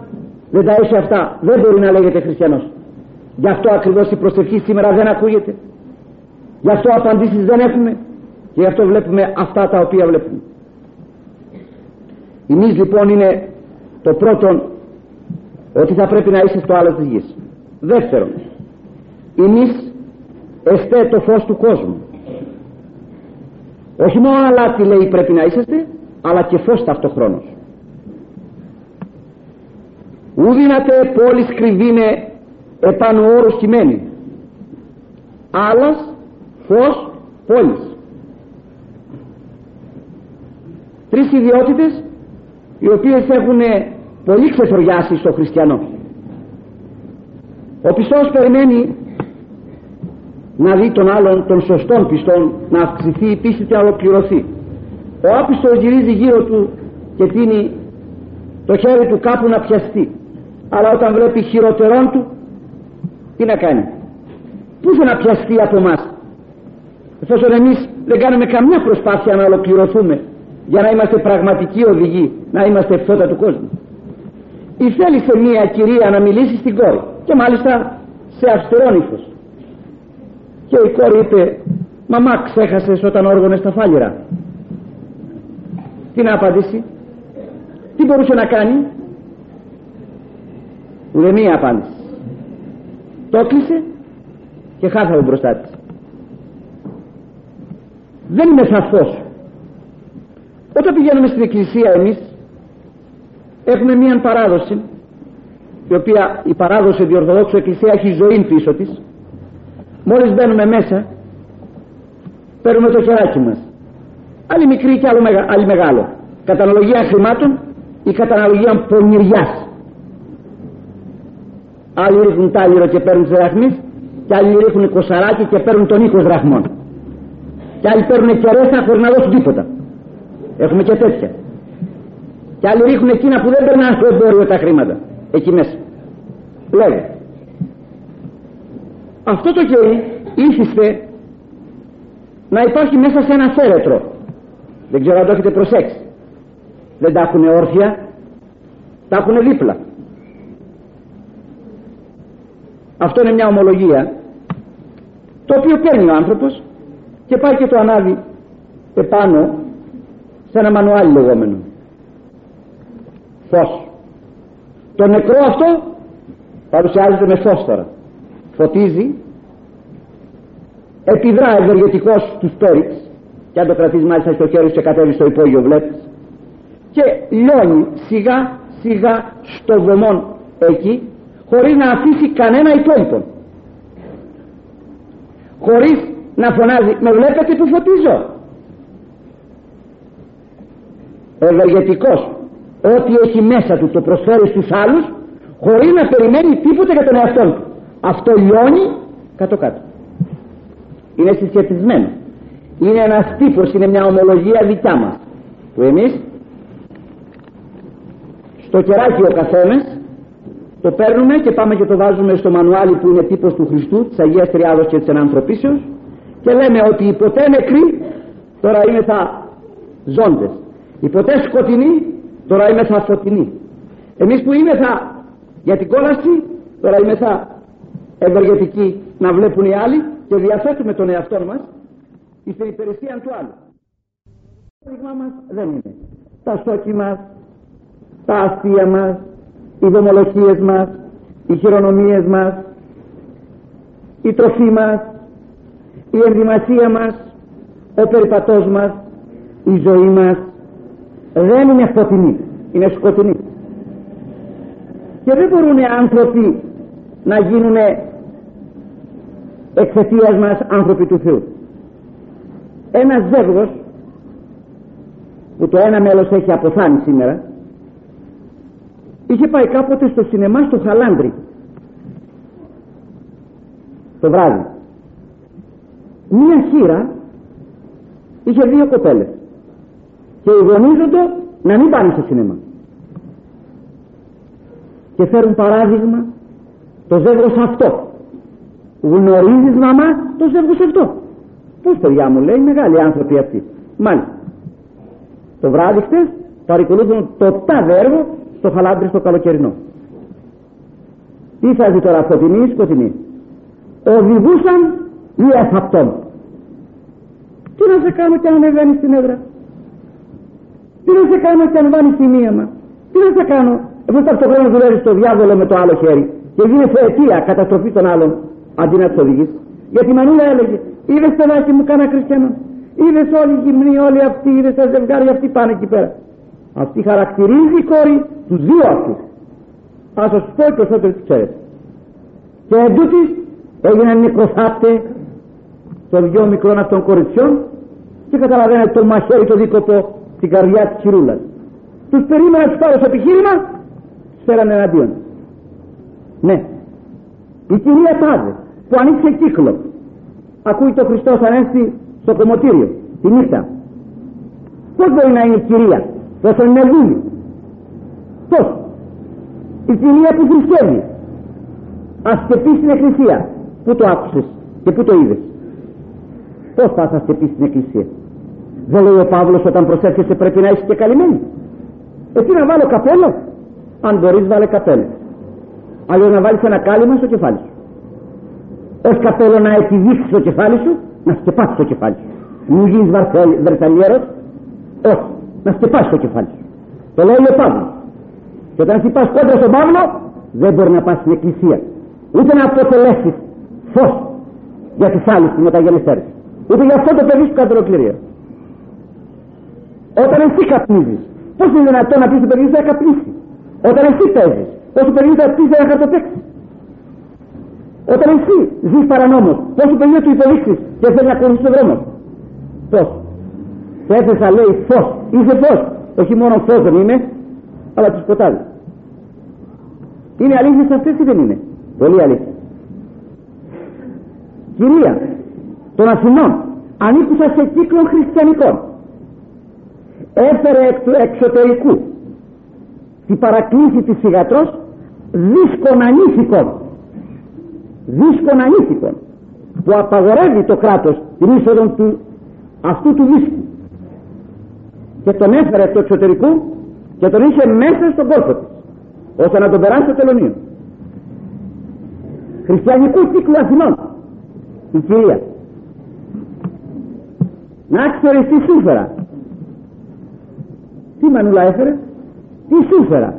δεν τα έχει αυτά δεν μπορεί να λέγεται χριστιανός. Γι' αυτό ακριβώς η προσευχή σήμερα δεν ακούγεται. Γι' αυτό απαντήσεις δεν έχουμε και γι' αυτό βλέπουμε αυτά τα οποία βλέπουμε. Εμείς λοιπόν είναι το πρώτο ότι θα πρέπει να είσαι στο άλλο της γης. Δεύτερον εμείς εστέ το φως του κόσμου. Όχι μόνο αλάτι λέει πρέπει να είσαστε αλλά και φως ταυτοχρόνως. Ουδύνατε πόλης κρυβίνε επάνω όρος κειμένη. Άλλας φως πόλης τρεις ιδιότητες οι οποίες έχουν πολύ ξεφοριάσει στο χριστιανό. Ο πιστός περιμένει να δει τον άλλον των σωστών πιστών να αυξηθεί η πίστη και να ολοκληρωθεί. Ο άπιστος γυρίζει γύρω του και τίνει το χέρι του κάπου να πιαστεί. Αλλά όταν βλέπει χειροτερών του τι να κάνει; Πού θα να πιαστεί από εμάς; Εφόσον εμείς δεν κάνουμε καμιά προσπάθεια να ολοκληρωθούμε για να είμαστε πραγματικοί οδηγοί να είμαστε φώτα του κόσμου. Ή θέλησε μία κυρία να μιλήσει στην κόρη και μάλιστα σε αυστηρόν ύφος και η κόρη είπε μαμά ξέχασες όταν όργωνες τα φάλιρα τι να απαντήσει τι μπορούσε να κάνει; Ούτε μία απάντηση το έκλεισε και χάθαμε μπροστά της. Δεν είμαι σαφός όταν πηγαίνουμε στην εκκλησία εμείς έχουμε μία παράδοση η οποία η παράδοση διορθοδόξου εκκλησία έχει ζωή πίσω της. Μόλις μπαίνουμε μέσα παίρνουμε το χεράκι μας. Άλλη μικρή και άλλο, άλλη μεγάλο. Καταναλογία χρημάτων ή καταναλογία πονηριάς. Άλλοι ρίχνουν τάλιρο και παίρνουν τις δραχμείς και άλλοι ρίχνουν κοσαράκι και παίρνουν τον οίκο δραχμών. Και άλλοι παίρνουν κερέστα χωρίς να δώσουν τίποτα έχουμε και τέτοια. Και άλλοι ρίχνουν εκείνα που δεν περνάνε στο εμπόριο τα χρήματα. Εκεί μέσα. Λέγε αυτό το κερί ήθιστε να υπάρχει μέσα σε ένα φέρετρο δεν ξέρω αν το έχετε προσέξει. Δεν τα έχουν όρθια. Τα έχουν δίπλα. Αυτό είναι μια ομολογία το οποίο παίρνει ο άνθρωπος και πάει και το ανάβει επάνω σε ένα μανουάλι λεγόμενο. Φως. Το νεκρό αυτό παρουσιάζεται με φως τώρα. Φωτίζει επιδρά ευεργετικός τους στόριξ και αν το κρατείς μάλιστα στο χέρι σου και κατέβεις στο υπόγειο βλέπεις και λιώνει σιγά σιγά στο βωμόν εκεί χωρίς να αφήσει κανένα υπόλοιπο. Χωρίς να φωνάζει με βλέπετε που φωτίζω ευεργετικός. Ό,τι έχει μέσα του το προσφέρει στους άλλους χωρίς να περιμένει τίποτα για τον εαυτό του. Αυτό λιώνει κάτω κάτω είναι συσχετισμένο. Είναι ένας τύπος είναι μια ομολογία δικιά μας. Που εμείς στο κεράκι ο καθένας το παίρνουμε και πάμε και το βάζουμε στο μανουάλι που είναι τύπος του Χριστού της Αγίας Τριάδος και της Ενανθρωπίσεως και λέμε ότι οι ποτέ νεκροί τώρα είναι θα ζώντες οι ποτέ σκοτεινοί τώρα είμαι θα φωτεινοί εμείς που είμαι θα για την κόλαση τώρα είμαι θα ευεργετικοί να βλέπουν οι άλλοι και διαθέτουμε τον εαυτό μας στην υπηρεσία του άλλου. Το πρόβλημα μας δεν είναι. Τα σόκι μας τα αστεία μας οι δομολογίες μας, οι χειρονομίες μας, η τροφή μας, η ενδυμασία μας, ο περιπατός μας η ζωή μας δεν είναι φωτεινή είναι σκοτεινή. Και δεν μπορούν οι άνθρωποι να γίνουν εξαιτίας μας άνθρωποι του Θεού. Ένας ζεύγος που το ένα μέλος έχει αποθάνει σήμερα είχε πάει κάποτε στο σινεμά στο Χαλάνδρι το βράδυ. Μία χείρα είχε δύο κοπέλες και γονίζονται να μην πάνε στο σινεμά. Και φέρουν παράδειγμα το ζεύγος αυτό. Γνωρίζεις μαμά το ζεύγος αυτό. Πως παιδιά μου λέει μεγάλοι άνθρωποι αυτοί. Μάλιστα. Το βράδυ χτες παρακολούθουν το τάδε έργο στο χαλάντρι στο καλοκαιρινό. Τι θα δει τώρα φωτεινή ή σκοτεινή. Οδηγούσαν ή εφαπτών τι να σε κάνω και αν ανεβαίνει στην έδρα τι να σε κάνω και αν βάλει τη μία μα τι να σε κάνω; Εγώ ταυτόχρονα δουλεύεις στο διάβολο με το άλλο χέρι. Και γίνεται αιτία καταστροφή των άλλων. Αντί να τους οδηγήσει γιατί η μανούλα έλεγε είδες παιδάκι μου κάνα χριστιανό; Είδες όλοι οι γυμνοί όλοι αυτοί είδες τα ζευγάρια αυτοί πάνε εκεί πέρα αυτή χαρακτηρίζει η κόρη του δύο αυτούς. Α σας πω οι περισσότεροι τις ξέρετε και εντούτοι έγιναν νεκροθάπτε των δυο μικρών αυτών κοριτσιών και καταλαβαίνετε το μαχαίρι το δίκοπο στην καρδιά της χειρούλας τους περίμενα τους πάρω σε επιχείρημα φέραν εναντίον. Ναι η κυρία Τάδε που ανοίξει κύκλο ακούει το Χριστός ανέστη στο κομμωτήριο τη νύχτα. Πώς μπορεί να είναι η κυρία πως είναι δούλη πώς; Η κυρία που θρησκεύει. Ας και πει στην εκκλησία. Που το άκουσες και που το είδες; Πώς θα θα πει στην εκκλησία; Δεν λέει ο Παύλος όταν προσέρχεσαι πρέπει να είσαι και καλυμμένη. Εσύ να βάλω καπέλο αν μπορείς βάλε καπέλο αλλιώς να βάλεις ένα κάλυμα στο κεφάλι σου. Ως καπέλο να επιδείξεις το κεφάλι σου να σκεπάσεις το κεφάλι σου. Μην γίνεις βερθαλιέρος. Όχι να σκεπάσεις το κεφάλι σου. Το λέει ο Παύλος. Και όταν πας κόντρα στον Παύλο δεν μπορεί να πας στην εκκλησία. Ούτε να αποτελέσεις φως για τους άλλους που μεταγενιστέρες ούτε για αυτό το παιδί σου κατά ολοκληρία όταν εσύ καπνίζεις πώς είναι δυνατόν να πεις το παιδί σου να καπνίσεις; Όταν εσύ παίζεις πώς το παιδί σου θα πεις να χαρτοπέξει όταν εσύ ζεις παρανόμως πώς το παιδί του υποδείξεις και θέλεις να ακολουθήσει τον δρόμο; Πώς και έθεσα λέει φως. Είσαι φως. Όχι μόνο φως δεν είμαι αλλά και σκοτάδι. Είναι αλήθειες αυτές ή δεν είναι; Πολύ αλήθεια. Κυρία των Αθηνών ανήκουσα σε κύκλο χριστιανικών έφερε εκ του εξωτερικού. Την παρακλήση της θυγατρός δίσκον ανήθικον δίσκον ανήθικον που απαγορεύει το κράτος την είσοδο του αυτού του δίσκου. Και τον έφερε εκ του εξωτερικού και τον είχε μέσα στον κόρπο της ώστε να τον περάσει στο τελωνίο. Χριστιανικού κύκλου Αθηνών η κυρία. Να ξέρεις τι σύμφερα. τι μανούλα έφερε τι σύμφερα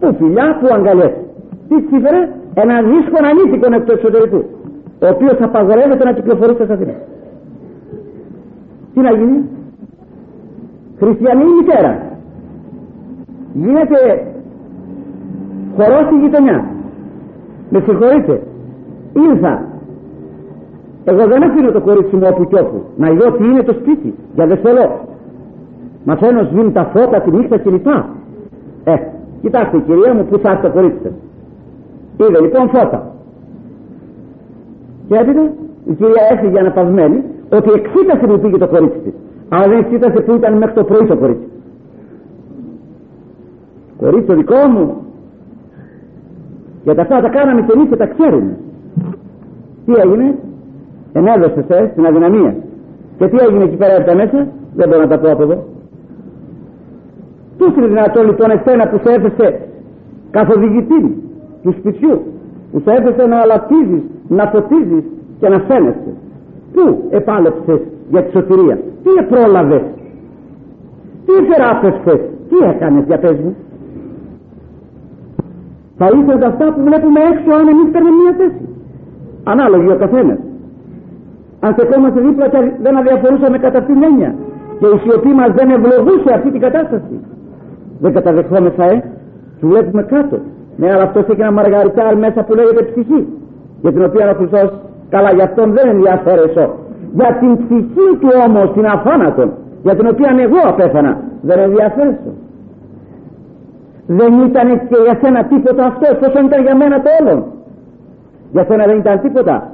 το φιλιά που αγκαλιές. Τι σύμφερε ένα δύσκολο ανήθικο εκ του εξωτερικού ο οποίος απαγορεύεται να κυκλοφορεί στα Αθήνα. Τι να γίνει; Χριστιανή μητέρα. Γίνεται χορός στη γειτονιά. Με συγχωρείτε. Ήρθα εγώ δεν αφήνω το κορίτσι μου όπου κι όπου. Να δω τι είναι το σπίτι. Για δεν θέλω μαθαίνω σβήνει τα φώτα τη νύχτα κλπ ε κοιτάξτε κυρία μου που θα έρθει το κορίτσι σας είδε λοιπόν φώτα. Και έπειτα η κυρία έφυγε αναπαυσμένη ότι εξήτασε που πήγε το κορίτσι της. Αλλά δεν εξήτασε που ήταν μέχρι το πρωί το κορίτσι. Κορίτσι το δικό μου. Γιατί αυτά τα κάναμε και εμείς και τα ξέρουμε. Τι έγινε; Ενέδωσε ε, στην αδυναμία. Και τι έγινε εκεί πέρα από τα μέσα; Δεν μπορώ να τα πω από εδώ Πώς είναι δυνατόν λοιπόν εσένα που σε έθεσε καθοδηγητή του σπιτιού που σε έθεσε να αλατίζεις, να φωτίζεις και να φαίνεσαι; Πού επάλεψες για τη σωτηρία; Τι επρόλαβες; Τι θεράπευσες τι έκανες για πες μου; Θα ήθελες αυτά που βλέπουμε έξω αν εμείς παίρνουμε μια θέση. Ανάλογη ο καθένας. Αν στεκόμαστε δίπλα και δεν αδιαφορούσαμε κατά αυτήν την έννοια και η σιωπή μας δεν ευλογούσε αυτή την κατάσταση δεν καταδεχόμεθα ε. Του βλέπουμε κάτω. Ναι αλλά αυτός έχει ένα μαργαριτάρ μέσα που λέγεται ψυχή για την οποία ο Χριστός καλά για αυτόν δεν ενδιαφέρεσαι. Για την ψυχή του όμως την αφάνατον για την οποία εγώ απέθανα δεν ενδιαφέρεσαι. Δεν ήταν και για σένα τίποτα αυτός πόσο ήταν για μένα το όλο για σένα δεν ήταν τίποτα.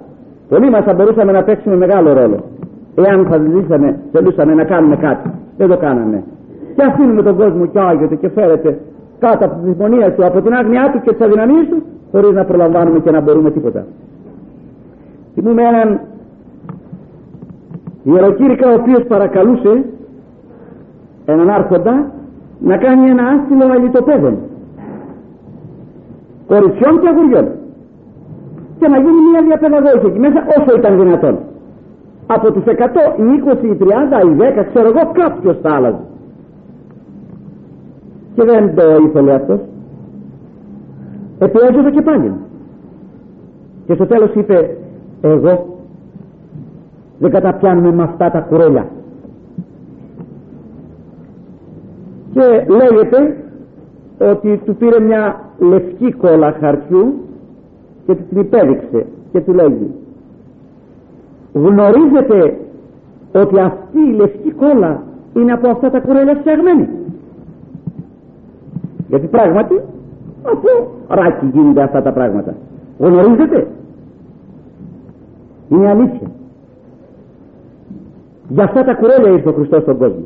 Πολλοί μας θα μπορούσαμε να παίξουμε μεγάλο ρόλο. Εάν θα ζητήσαμε θελούσαμε να κάνουμε κάτι. Δεν το κάναμε και αφήνουμε τον κόσμο και άγιοτε και φέρεται κάτω από τη συμφωνία του από την άγνοιά του και τις αδυναμίες του χωρίς να προλαμβάνουμε και να μπορούμε τίποτα. Θυμούμε έναν ιεροκήρυκα ο οποίος παρακαλούσε έναν άρχοντα να κάνει ένα άσυλο αλυτοπαίδων κοριτσιών και αγουριών. Και να γίνει μια διαπαιδαγώγηση εκεί μέσα όσο ήταν δυνατόν. Από τους 100 οι 20 οι 30 οι 10 ξέρω εγώ κάποιος θα άλλαζε και δεν το ήθελε αυτός. Επιέζεται και πάλι. Και στο τέλος είπε εγώ δεν καταπιάνουμε με αυτά τα κουρέλια και λέγεται ότι του πήρε μια λευκή κόλλα χαρτιού και του την υπέδειξε και του λέγει γνωρίζετε ότι αυτή η λευκή κόλλα είναι από αυτά τα κουρέλια φτιαγμένη γιατί πράγματι από ράκι γίνονται αυτά τα πράγματα. Γνωρίζετε; Είναι αλήθεια. Για αυτά τα κουρέλια ήρθε ο Χριστός στον κόσμο.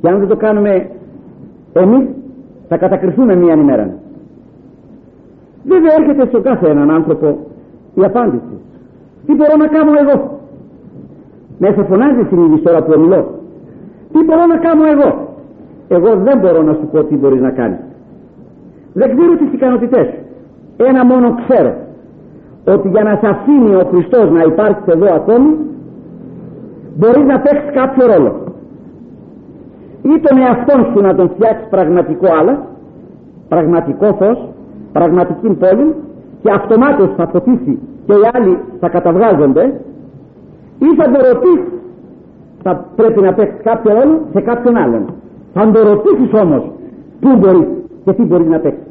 Και αν δεν το κάνουμε εμείς θα κατακριθούμε μία ημέρα βέβαια έρχεται στον κάθε έναν άνθρωπο η απάντηση. Τι μπορώ να κάνω εγώ; Μέσα φωνάζει συνείδηση τώρα που μιλώ τι μπορώ να κάνω εγώ; Εγώ δεν μπορώ να σου πω τι μπορείς να κάνεις. Δεν ξέρω τις ικανότητές. Σου ένα μόνο ξέρω. Ότι για να σε αφήνει ο Χριστός να υπάρχεις εδώ ακόμη μπορείς να παίξεις κάποιο ρόλο. Ή τον εαυτόν σου να τον φτιάξεις πραγματικό άλλα πραγματικό φως πραγματική πόλη και αυτομάτως θα φωτίσει και οι άλλοι θα καταβγάζονται ή θα το ρωτήσεις θα πρέπει να παίξεις κάποιο ρόλο σε κάποιον άλλον θα το ρωτήσεις όμως πού μπορεί και τι μπορεί να παίξει.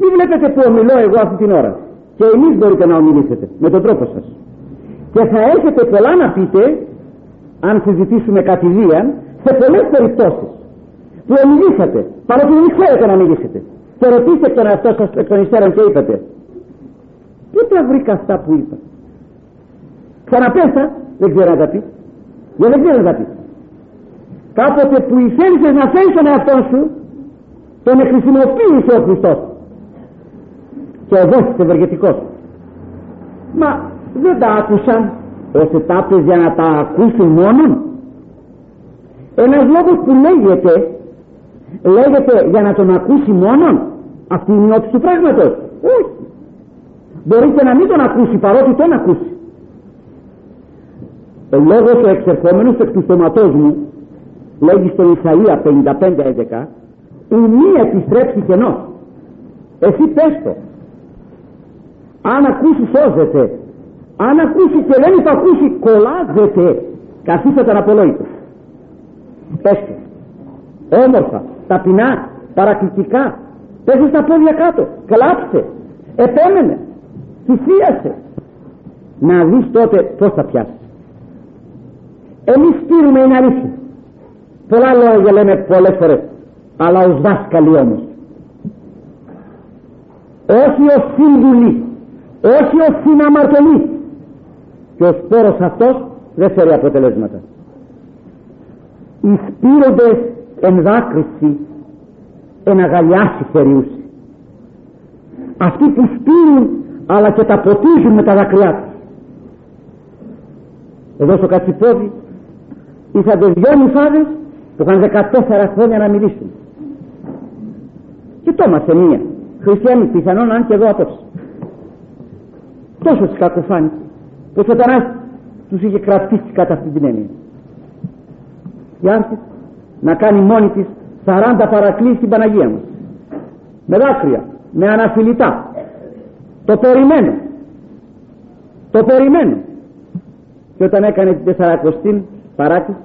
Μην βλέπετε που ομιλώ εγώ αυτή την ώρα και εμείς μπορείτε να ομιλήσετε με τον τρόπο σας. Και θα έχετε πολλά να πείτε αν συζητήσουμε κατηδίαν σε πολλές περιπτώσεις που ομιλήσατε παρότι δεν ξέρετε να μιλήσετε και ρωτήστε τον εαυτό σας εκ των υστέρων και είπατε πού τα βρήκα αυτά που είπα; Ξαναπέσα δεν ξέρω να τα πεις. Γιατί δεν ξέρω να τα πεις κάποτε που ηθέλησες να φέρεις τον εαυτό σου τον χρησιμοποίησε ο Χριστός. Και εδώ είσαι ευεργετικός. Μα δεν τα άκουσαν. Ώστε τα για να τα ακούσουν μόνον. Ένας λόγος που λέγεται λέγεται για να τον ακούσει μόνον. Αυτή είναι η όψη του πράγματος. Όχι. Μπορεί και να μην τον ακούσει παρότι τον ακούσει. Ο λόγος ο εξερχόμενος εκ του στοματός μου λέγει στον Ισαΐα 55-11 η μία επιστρέψει κενό. Εσύ πες το. Αν ακούσει σώζεται. Αν ακούσει και δεν ακούσει κολλάζεται. Καθίσατε αναπολόητος. Πες το. Όμορφα ταπεινά παρακλητικά. Πέσες στα πόδια κάτω. Κλάψε επέμενε. Θυσίασε. Να δεις τότε πως θα πιάσεις. Εμείς στείλουμε είναι αλήθεια πολλά λόγια λέμε πολλές φορές αλλά ως δάσκαλοι όμως. Όχι ως σύμβουλοι όχι ως συναμαρτωλοί. Και ο σπόρος αυτός δεν φέρει αποτελέσματα. Οι σπήροντες εν δάκρυση εν αγαλιάσει θεριούσι αυτοί που σπήρουν αλλά και τα ποτίζουν με τα δακρυά τους. Εδώ στο Κατσιπόδι είχατε δυο μυφάδες που είχαν 14 χρόνια να μιλήσουν και το έμαθε μία. Χριστιανοί πιθανόν αν και εδώ απόψε. Τόσο τις κακοφάνηκε που ο σατανάς τους είχε κρατήσει κατά αυτή την έννοια. Και άρχισε να κάνει μόνη της 40 παρακλήσεις στην Παναγία μας. Με δάκρυα, με αναφιλητά. Το περιμένω το περιμένω και όταν έκανε την τεσσαρακοστή παράτηση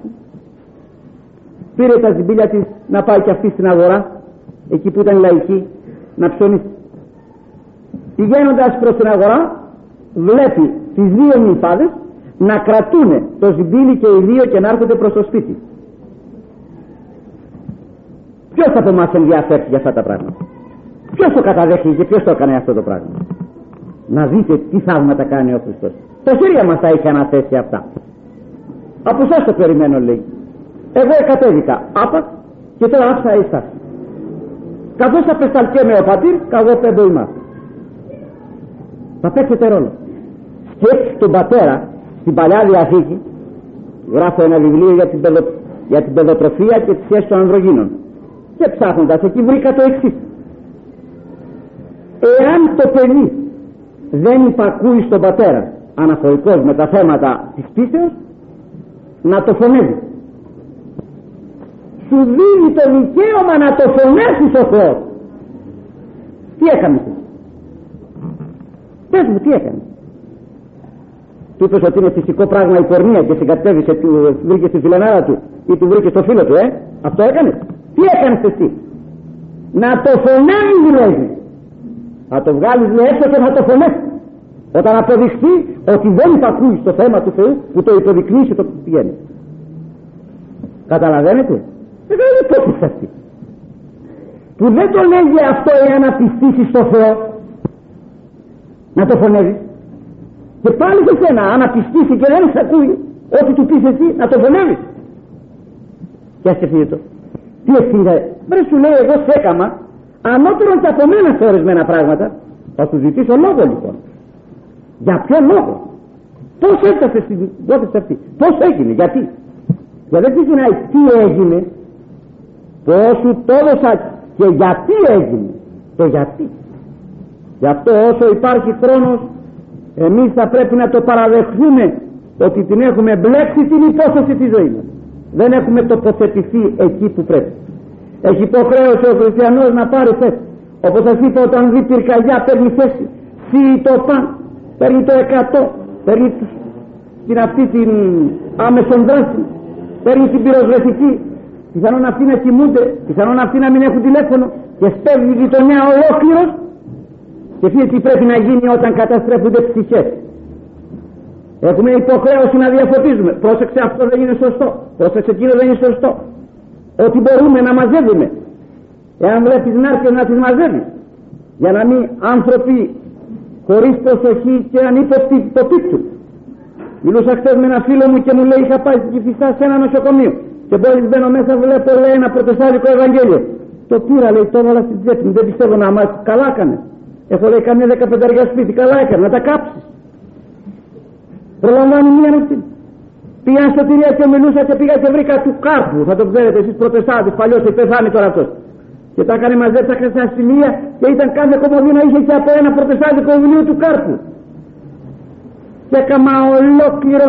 πήρε τα ζυμπίλια της να πάει και αυτή στην αγορά εκεί που ήταν λαϊκή να ψωνίσει πηγαίνοντας προς την αγορά βλέπει τις δύο νυμφάδες να κρατούν το ζυμπίλι και οι δύο και να έρχονται προς το σπίτι. Ποιος από εμάς ενδιαφέρει για αυτά τα πράγματα; Ποιος το καταδέχει και ποιος το έκανε αυτό το πράγμα; Να δείτε τι θαύματα κάνει ο Χριστός. Τα χέρια μας τα είχε αναθέσει αυτά. Από εσάς το περιμένω λέει εγώ εκατέβηκα άπα και τώρα άφησα εσάς καθώς θα πεσταλκέμαι ο πατήρ καγώ πέμπω ημάς. Θα παίξετε ρόλο. Σκέψη τον πατέρα στην Παλιά Διαθήκη. Γράφω ένα βιβλίο για την, παιδο, για την παιδοτροφία και τη σχέση των ανδρογίνων. Και ψάχνοντας εκεί βρήκα το εξής. εάν το παιδί δεν υπακούει στον πατέρα αναφορικός με τα θέματα της πίστεως να το φωνεύει σου δίνει το δικαίωμα να το φωνεύεις ο Θεός. Τι έκανε πες μου τι έκανε; Του είπες ότι είναι φυσικό πράγμα η πορνεία και συγκατέβησε του βρήκε στη φιλενάδα του ή του βρήκε στο φίλο του ε; Αυτό έκανες; Τι έκανες εσύ; Να το φωνεύεις δηλαδή να το βγάλεις λέει έξω και να το φωνεύεις όταν αποδειχθεί ότι δεν υπακούει στο θέμα του Θεού που το υποδεικνύσει το πηγαίνεις. Καταλαβαίνετε; Δεν είναι υπόθεση αυτή που δεν το λέγει αυτό εάν απιστήσει στο Θεό. Να το φωνεύει. Και πάλι σε σένα αν απιστήσει και δεν σε ακούει ό,τι του πεις εσύ να το φωνεύεις. Και ας το. Τι ευθύνη Βρε σου λέει εγώ σε έκαμα ανώτερο και από μένα σε ορισμένα πράγματα. Θα σου ζητήσω λόγο λοιπόν. Για ποιο λόγο; Πώς έφτασε στην υπόθεση αυτή; Πώς έγινε γιατί; Γιατί δεν ξεκινάει τι έγινε πώς σου το έδωσα και γιατί έγινε και γιατί. Γι' αυτό όσο υπάρχει χρόνος εμείς θα πρέπει να το παραδεχθούμε ότι την έχουμε μπλέξει την υπόθεση της ζωής μας. Δεν έχουμε τοποθετηθεί εκεί που πρέπει. Έχει υποχρέωση ο χριστιανός να πάρει θέση. Όπως σας είπα όταν δει πυρκαγιά παίρνει θέση. Φύγει το παν παίρνει το 100 παίρνει την αυτή την άμεσον δράση παίρνει την πυροσβεστική πιθανόν αυτοί να κοιμούνται πιθανόν αυτοί να μην έχουν τηλέφωνο. Και στέλνει η γειτονιά ολόκληρος. Και τι πρέπει να γίνει όταν καταστρέφονται ψυχές. Έχουμε υποχρέωση να διαφωτίζουμε. Πρόσεξε αυτό δεν είναι σωστό. Πρόσεξε εκείνο δεν είναι σωστό. Ότι μπορούμε να μαζεύουμε. Εάν βλέπεις να έρθεις να τις μαζεύεις. Για να μην άνθρωποι χωρίς προσοχή και ανύποπτοι το πίτσου μιλούσα χθες με ένα φίλο μου και μου λέει είχα πάει στην Κηφισά σε ένα νοσοκομείο και μόλις μπαίνω μέσα βλέπω λέει ένα πρωτοσάλικο Ευαγγέλιο. Το πήρα λέει το έβαλα στην τσέπη μου. Δεν πιστεύω να μάθει. Καλά έκανε. Έχω λέει καμία δεκαπενταριά σπίτι. Καλά έκανε. Να τα κάψεις. Προλαμβάνει μία νυχτή πήγα στο τυρία και μιλούσα και πήγα και βρήκα του κάρπου θα το ξέρετε εσείς προτεστάτες παλιός έχει πεθάνει τώρα αυτός. Και τα έκανε μαζέψα και στα σημεία και ήταν κάθε κομμωδίνα είχε και από ένα προτεστάτικο βιβλίο του κάρπου. Και έκανα ολόκληρο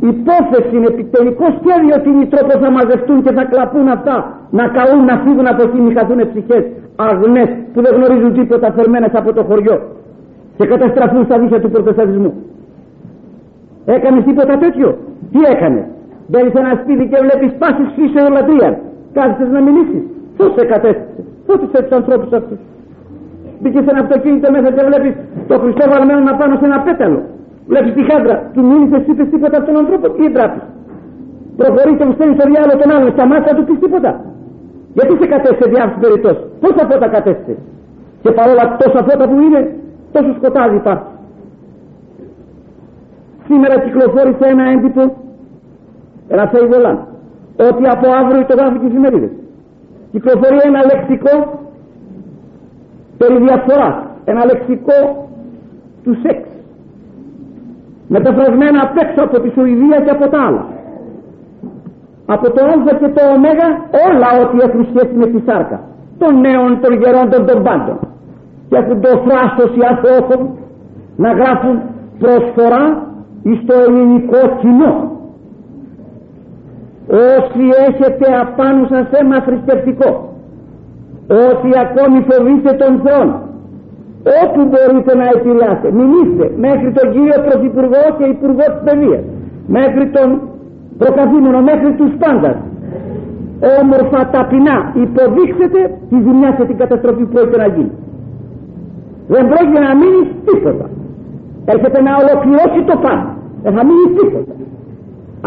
υπόθεση επιτελικό σχέδιο ότι οι τρόπος θα μαζευτούν και θα κλαπούν αυτά να καούν, να φύγουν από εκεί, να χαθούν ψυχές αγνές που δεν γνωρίζουν τίποτα φερμένες από το χωριό και καταστραφούν στα δίχτυα του προτεστατισμού έκανες τίποτα τέτοιο; Τι έκανες; Μπαίνεις σε ένα σπίτι και βλέπεις πάσης φύσεων λατρεία κάθεσαι να μιλήσεις. Πώς σε κατέστησε; Πώς τους έτσι ανθρώπους αυτούς; Μπήκες σε ένα αυτοκίνητο μέσα και βλέπεις το Χριστό βαλμένο να πάνω σε ένα πέταλο βλέπεις τη χάντρα του μίλησες είπες τίποτα από τον ανθρώπο ή ντράπεις προχωρείς και μου στέλνει στο διάλογο τον άλλον στα μάτια του πεις τίποτα. Γιατί σε κατέστησε διάφορες περιπτώσεις πόσα φώτα κατέστησε και παρόλα τόσα φώτα που είναι τόσο σκοτάδι υπάρχει. Σήμερα κυκλοφόρησε ένα έντυπο ένα φεϊβολάν ότι από αύριο το γράφει και οι εφημερίδες. Κυκλοφορεί ένα λεξικό περί διαφοράς ένα λεξικό του σεξ μεταφρασμένα απ' έξω από τη Σουηδία και από τα άλλα. Από το Α και το Ω όλα ό,τι έχουν σχέση με τη σάρκα. Των νέων, των γερόντων, των πάντων. Και έχουν το φράστος οι αθώχων να γράφουν προσφορά στο ελληνικό κοινό. Όσοι έχετε απάνω σας αίμα θρησκευτικό όσοι ακόμη φοβήστε τον Θεό όπου μπορείτε να επηρεάσετε μην είστε μέχρι τον κύριο Πρωθυπουργό και Υπουργό της Παιδείας. Μέχρι τον προκαθήμενο μέχρι τους πάντας. Όμορφα ταπεινά. Υποδείξετε τη ζημιά και την καταστροφή που έχετε να γίνει. Δεν πρόκειται να μείνεις τίποτα. Έρχεται να ολοκληρώσει το πάνω. Δεν θα μείνεις τίποτα.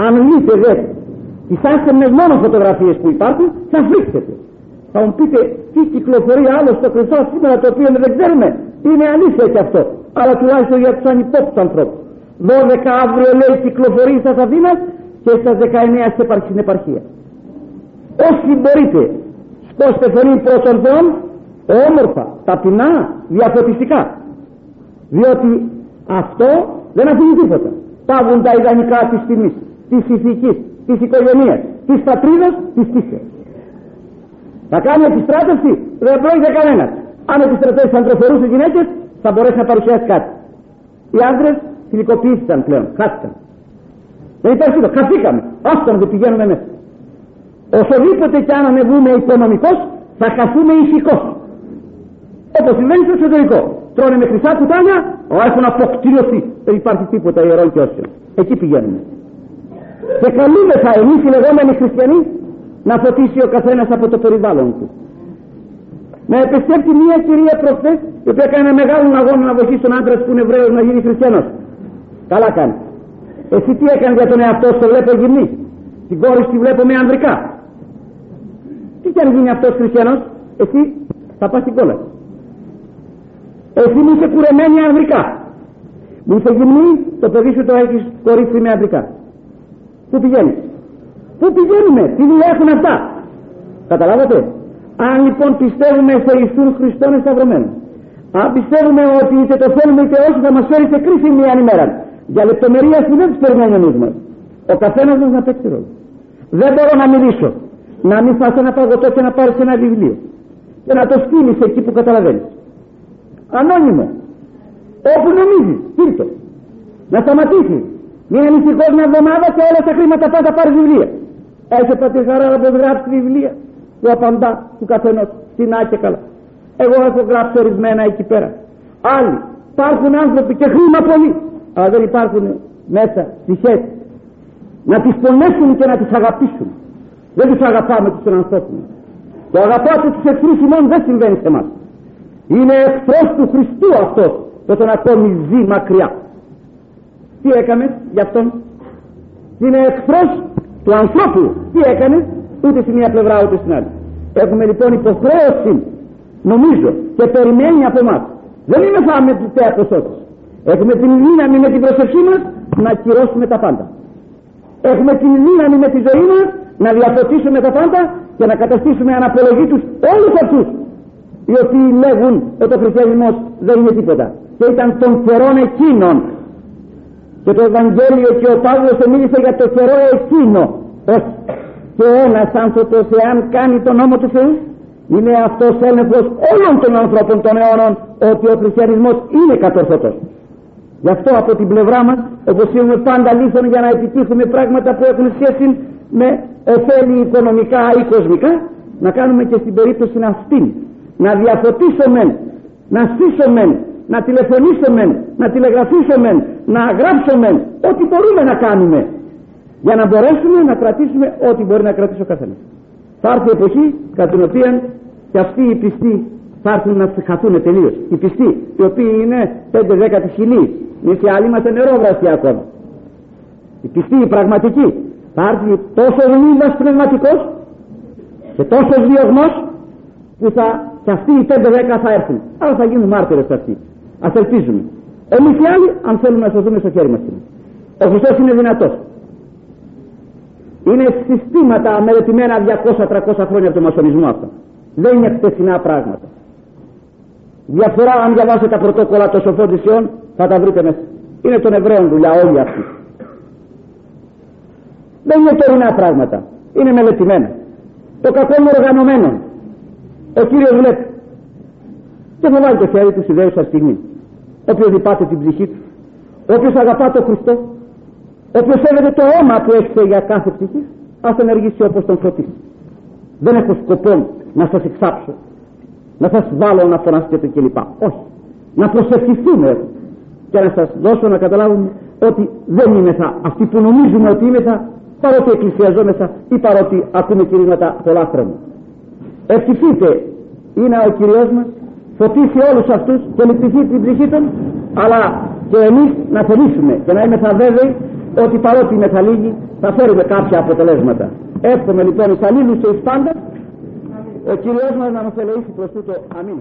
Αν δείτε δε τις άσχεμες μόνο φωτογραφίες που υπάρχουν θα φρίξετε θα μου πείτε τι κυκλοφορεί άλλο στο Χριστό σήμερα το οποίο δεν ξέρουμε είναι αλήθεια και αυτό. Αλλά τουλάχιστον για τους ανυπόπτους ανθρώπους. 12 αύριο λέει κυκλοφορείς στα Αθήνας και στα 19 στην επαρχία. Όσοι μπορείτε σκόστε φωνή προς τον Θεό όμορφα, ταπεινά, διαφωτιστικά. Διότι αυτό δεν αφήνει τίποτα. Πάβουν τα ιδανικά της τιμής της ηθικής, της οικογένειας της πατρίδας, της πίστεως θα κάνει επιστράτευση δεν πρόκειται κανένας αν επιστρατεύσει αντροφορούσε γυναίκες θα μπορέσεις να παρουσιάσεις κάτι οι άντρες θηλυκοποιήθηκαν πλέον, χάθηκαν δεν υπάρχει τίποτα, χαθήκαμε άστον δεν πηγαίνουμε μέσα Οσοδήποτε και αν ανεβούμε οικονομικός θα χαθούμε ηθικός. Όπως συμβαίνει στο εξωτερικό. Τρώνε με χρυσά κουτάλια, έχουν αποκτηριωθεί. Δεν υπάρχει τίποτα ιερό και όσιο. Εκεί πηγαίνουμε. Και καλούμεθα εμείς οι λεγόμενοι χριστιανοί να φωτίσει ο καθένας από το περιβάλλον του. Με επισκέπτει μια κυρία προχθές η οποία έκανε μεγάλο αγώνα να βοηθήσει τον άντρα που είναι Εβραίος να γίνει χριστιανός. Καλά κάνει. Εσύ τι έκανες για τον εαυτό σου, βλέπω γυμνή. Την κόρη τη βλέπω με ανδρικά. Τι και αν γίνει αυτός χριστιανός, εσύ θα πας στην κόλλα. Εσύ μου είσαι κουρεμένη ανδρικά. Μου είσαι γυμνή, το παιδί σου το έχεις κορίτσι με ανδρικά. Πού πηγαίνεις; Πού πηγαίνουμε, τι δουλειά έχουν αυτά; Καταλάβατε; Αν λοιπόν πιστεύουμε σε Ιησούν Χριστόν εσταυρωμένος, αν πιστεύουμε ότι είτε το θέλουμε είτε όχι θα μας φέρει σε κρίση μια ημέρα, για λεπτομερία που δεν τις περιμένει ο νους μας. Ο καθένας μας να παίξει ρόλο. Δεν μπορώ να μιλήσω να μην φας ένα παγωτό και να πάρεις ένα βιβλίο. Και να το στείλεις εκεί που καταλαβαίνεις. Ανώνυμο. Όπου νομίζεις στείλ να σταματήσεις. Μην ανησυχώς μια εβδομάδα και όλα τα χρήματα πάντα θα πάρεις βιβλία. Έχετε τη χαρά να πως γράψει βιβλία που απαντά του καθενός στην άκια καλά εγώ έχω γράψει ορισμένα εκεί πέρα. Άλλοι υπάρχουν άνθρωποι και χρήμα πολύ αλλά δεν υπάρχουν μέσα ψυχές να τις πονέσουν και να τις αγαπήσουν. Δεν τους αγαπάμε τους ανθρώπους το αγαπάτε τους εχθρούς ημών δεν συμβαίνει σε εμάς. Είναι εχθρός του Χριστού αυτός όταν ακόμη ζει μακριά τι έκανε γι' αυτόν; Είναι εχθρός του ανθρώπου. Τι έκανε ούτε στη μία πλευρά ούτε στην άλλη. Έχουμε λοιπόν υποχρέωση νομίζω και περιμένει από εμάς. Δεν είναι φάμε του τέα έχουμε την δύναμη με την προσευχή μας να ακυρώσουμε τα πάντα. Έχουμε την δύναμη με τη ζωή μας να διαφωτίσουμε τα πάντα και να καταστήσουμε αναπολογή τους όλους αυτούς οι οποίοι λέγουν ότι ο χριστιανισμός δεν είναι τίποτα. Και ήταν των καιρών εκείνων. Και το Ευαγγέλιο και ο Παύλος μίλησε για το καιρό εκείνο. Όχι και ένας άνθρωπος εάν κάνει τον νόμο του Θεού είναι αυτός έλεγχος όλων των ανθρώπων των αιώνων ότι ο χριστιανισμός είναι κατορθωτός. Γι' αυτό από την πλευρά μας όπως είμαστε πάντα λύθων για να επιτύχουμε πράγματα που έχουν σχέση με ωφέλη οικονομικά ή κοσμικά να κάνουμε και στην περίπτωση αυτή να διαφωτίσουμε να στήσουμε να τηλεφωνήσουμε να τηλεγραφήσουμε να γράψουμε ό,τι μπορούμε να κάνουμε για να μπορέσουμε να κρατήσουμε ό,τι μπορεί να κρατήσει ο καθένας. Θα έρθει η εποχή κατά την οποία και αυτοί οι πιστοί θα έρθουν να χαθούν τελείως. Οι πιστοί, οι οποίοι είναι 5-10 τη χιλή, εμεί οι άλλοι είμαστε νερό ακόμα. Οι πιστοί, οι πραγματικοί, θα έρθει τόσο γνήμας πνευματικός και τόσος διωγμός που θα, και αυτοί οι πέντε δέκα θα έρθουν. Αλλά θα γίνουν μάρτυρες αυτοί. Ας ελπίζουμε. Εμείς οι άλλοι αν θέλουμε να σωθούμε στο χέρι μας. Ο Χριστός είναι δυνατός. Είναι συστήματα μελετημένα 200-300 χρόνια από τον μασονισμό αυτό. Δεν είναι χτεσινά πράγματα. Διαφορά αν διαβάσετε τα πρωτόκολλα των σοφών θα τα βρείτε μέσα. Είναι των Εβραίων δουλειά όλοι αυτοί. Δεν είναι τωρινά πράγματα. Είναι μελετημένα. Το κακό είναι οργανωμένο. Ο Κύριος βλέπει. Και θα βάλει το χέρι του στη δέουσα στιγμή. Όποιος λυπάται την ψυχή του. Όποιος αγαπά τον Χριστό. Όποιος σέβεται το αίμα που έχει για κάθε ψυχή. Ας ενεργήσει όπως τον φωτίσει. Δεν έχω σκοπό να σας εξάψω. Να σας βάλω να φωνάσετε κλπ. Όχι. να προσευχηθούμε και να σας δώσω να καταλάβουμε ότι δεν είμαι θα αυτοί που νομίζουμε ότι είμαι θα παρότι εκκλησιαζόμεθα ή παρότι ακούμε κηρύγματα πολλά Ευχηθείτε είναι ο Κυριός μας φωτίσει όλους αυτούς και λυπηθεί την ψυχή των αλλά και εμείς να θελήσουμε και να είμαστε βέβαιοι ότι παρότι είναι θα λίγοι θα φέρουμε κάποια αποτελέσματα. Εύχομαι λοιπόν εις αλλήλους και εις πάντα ο Κυριός μας να μας ελεήσει προς τούτο. Αμήν.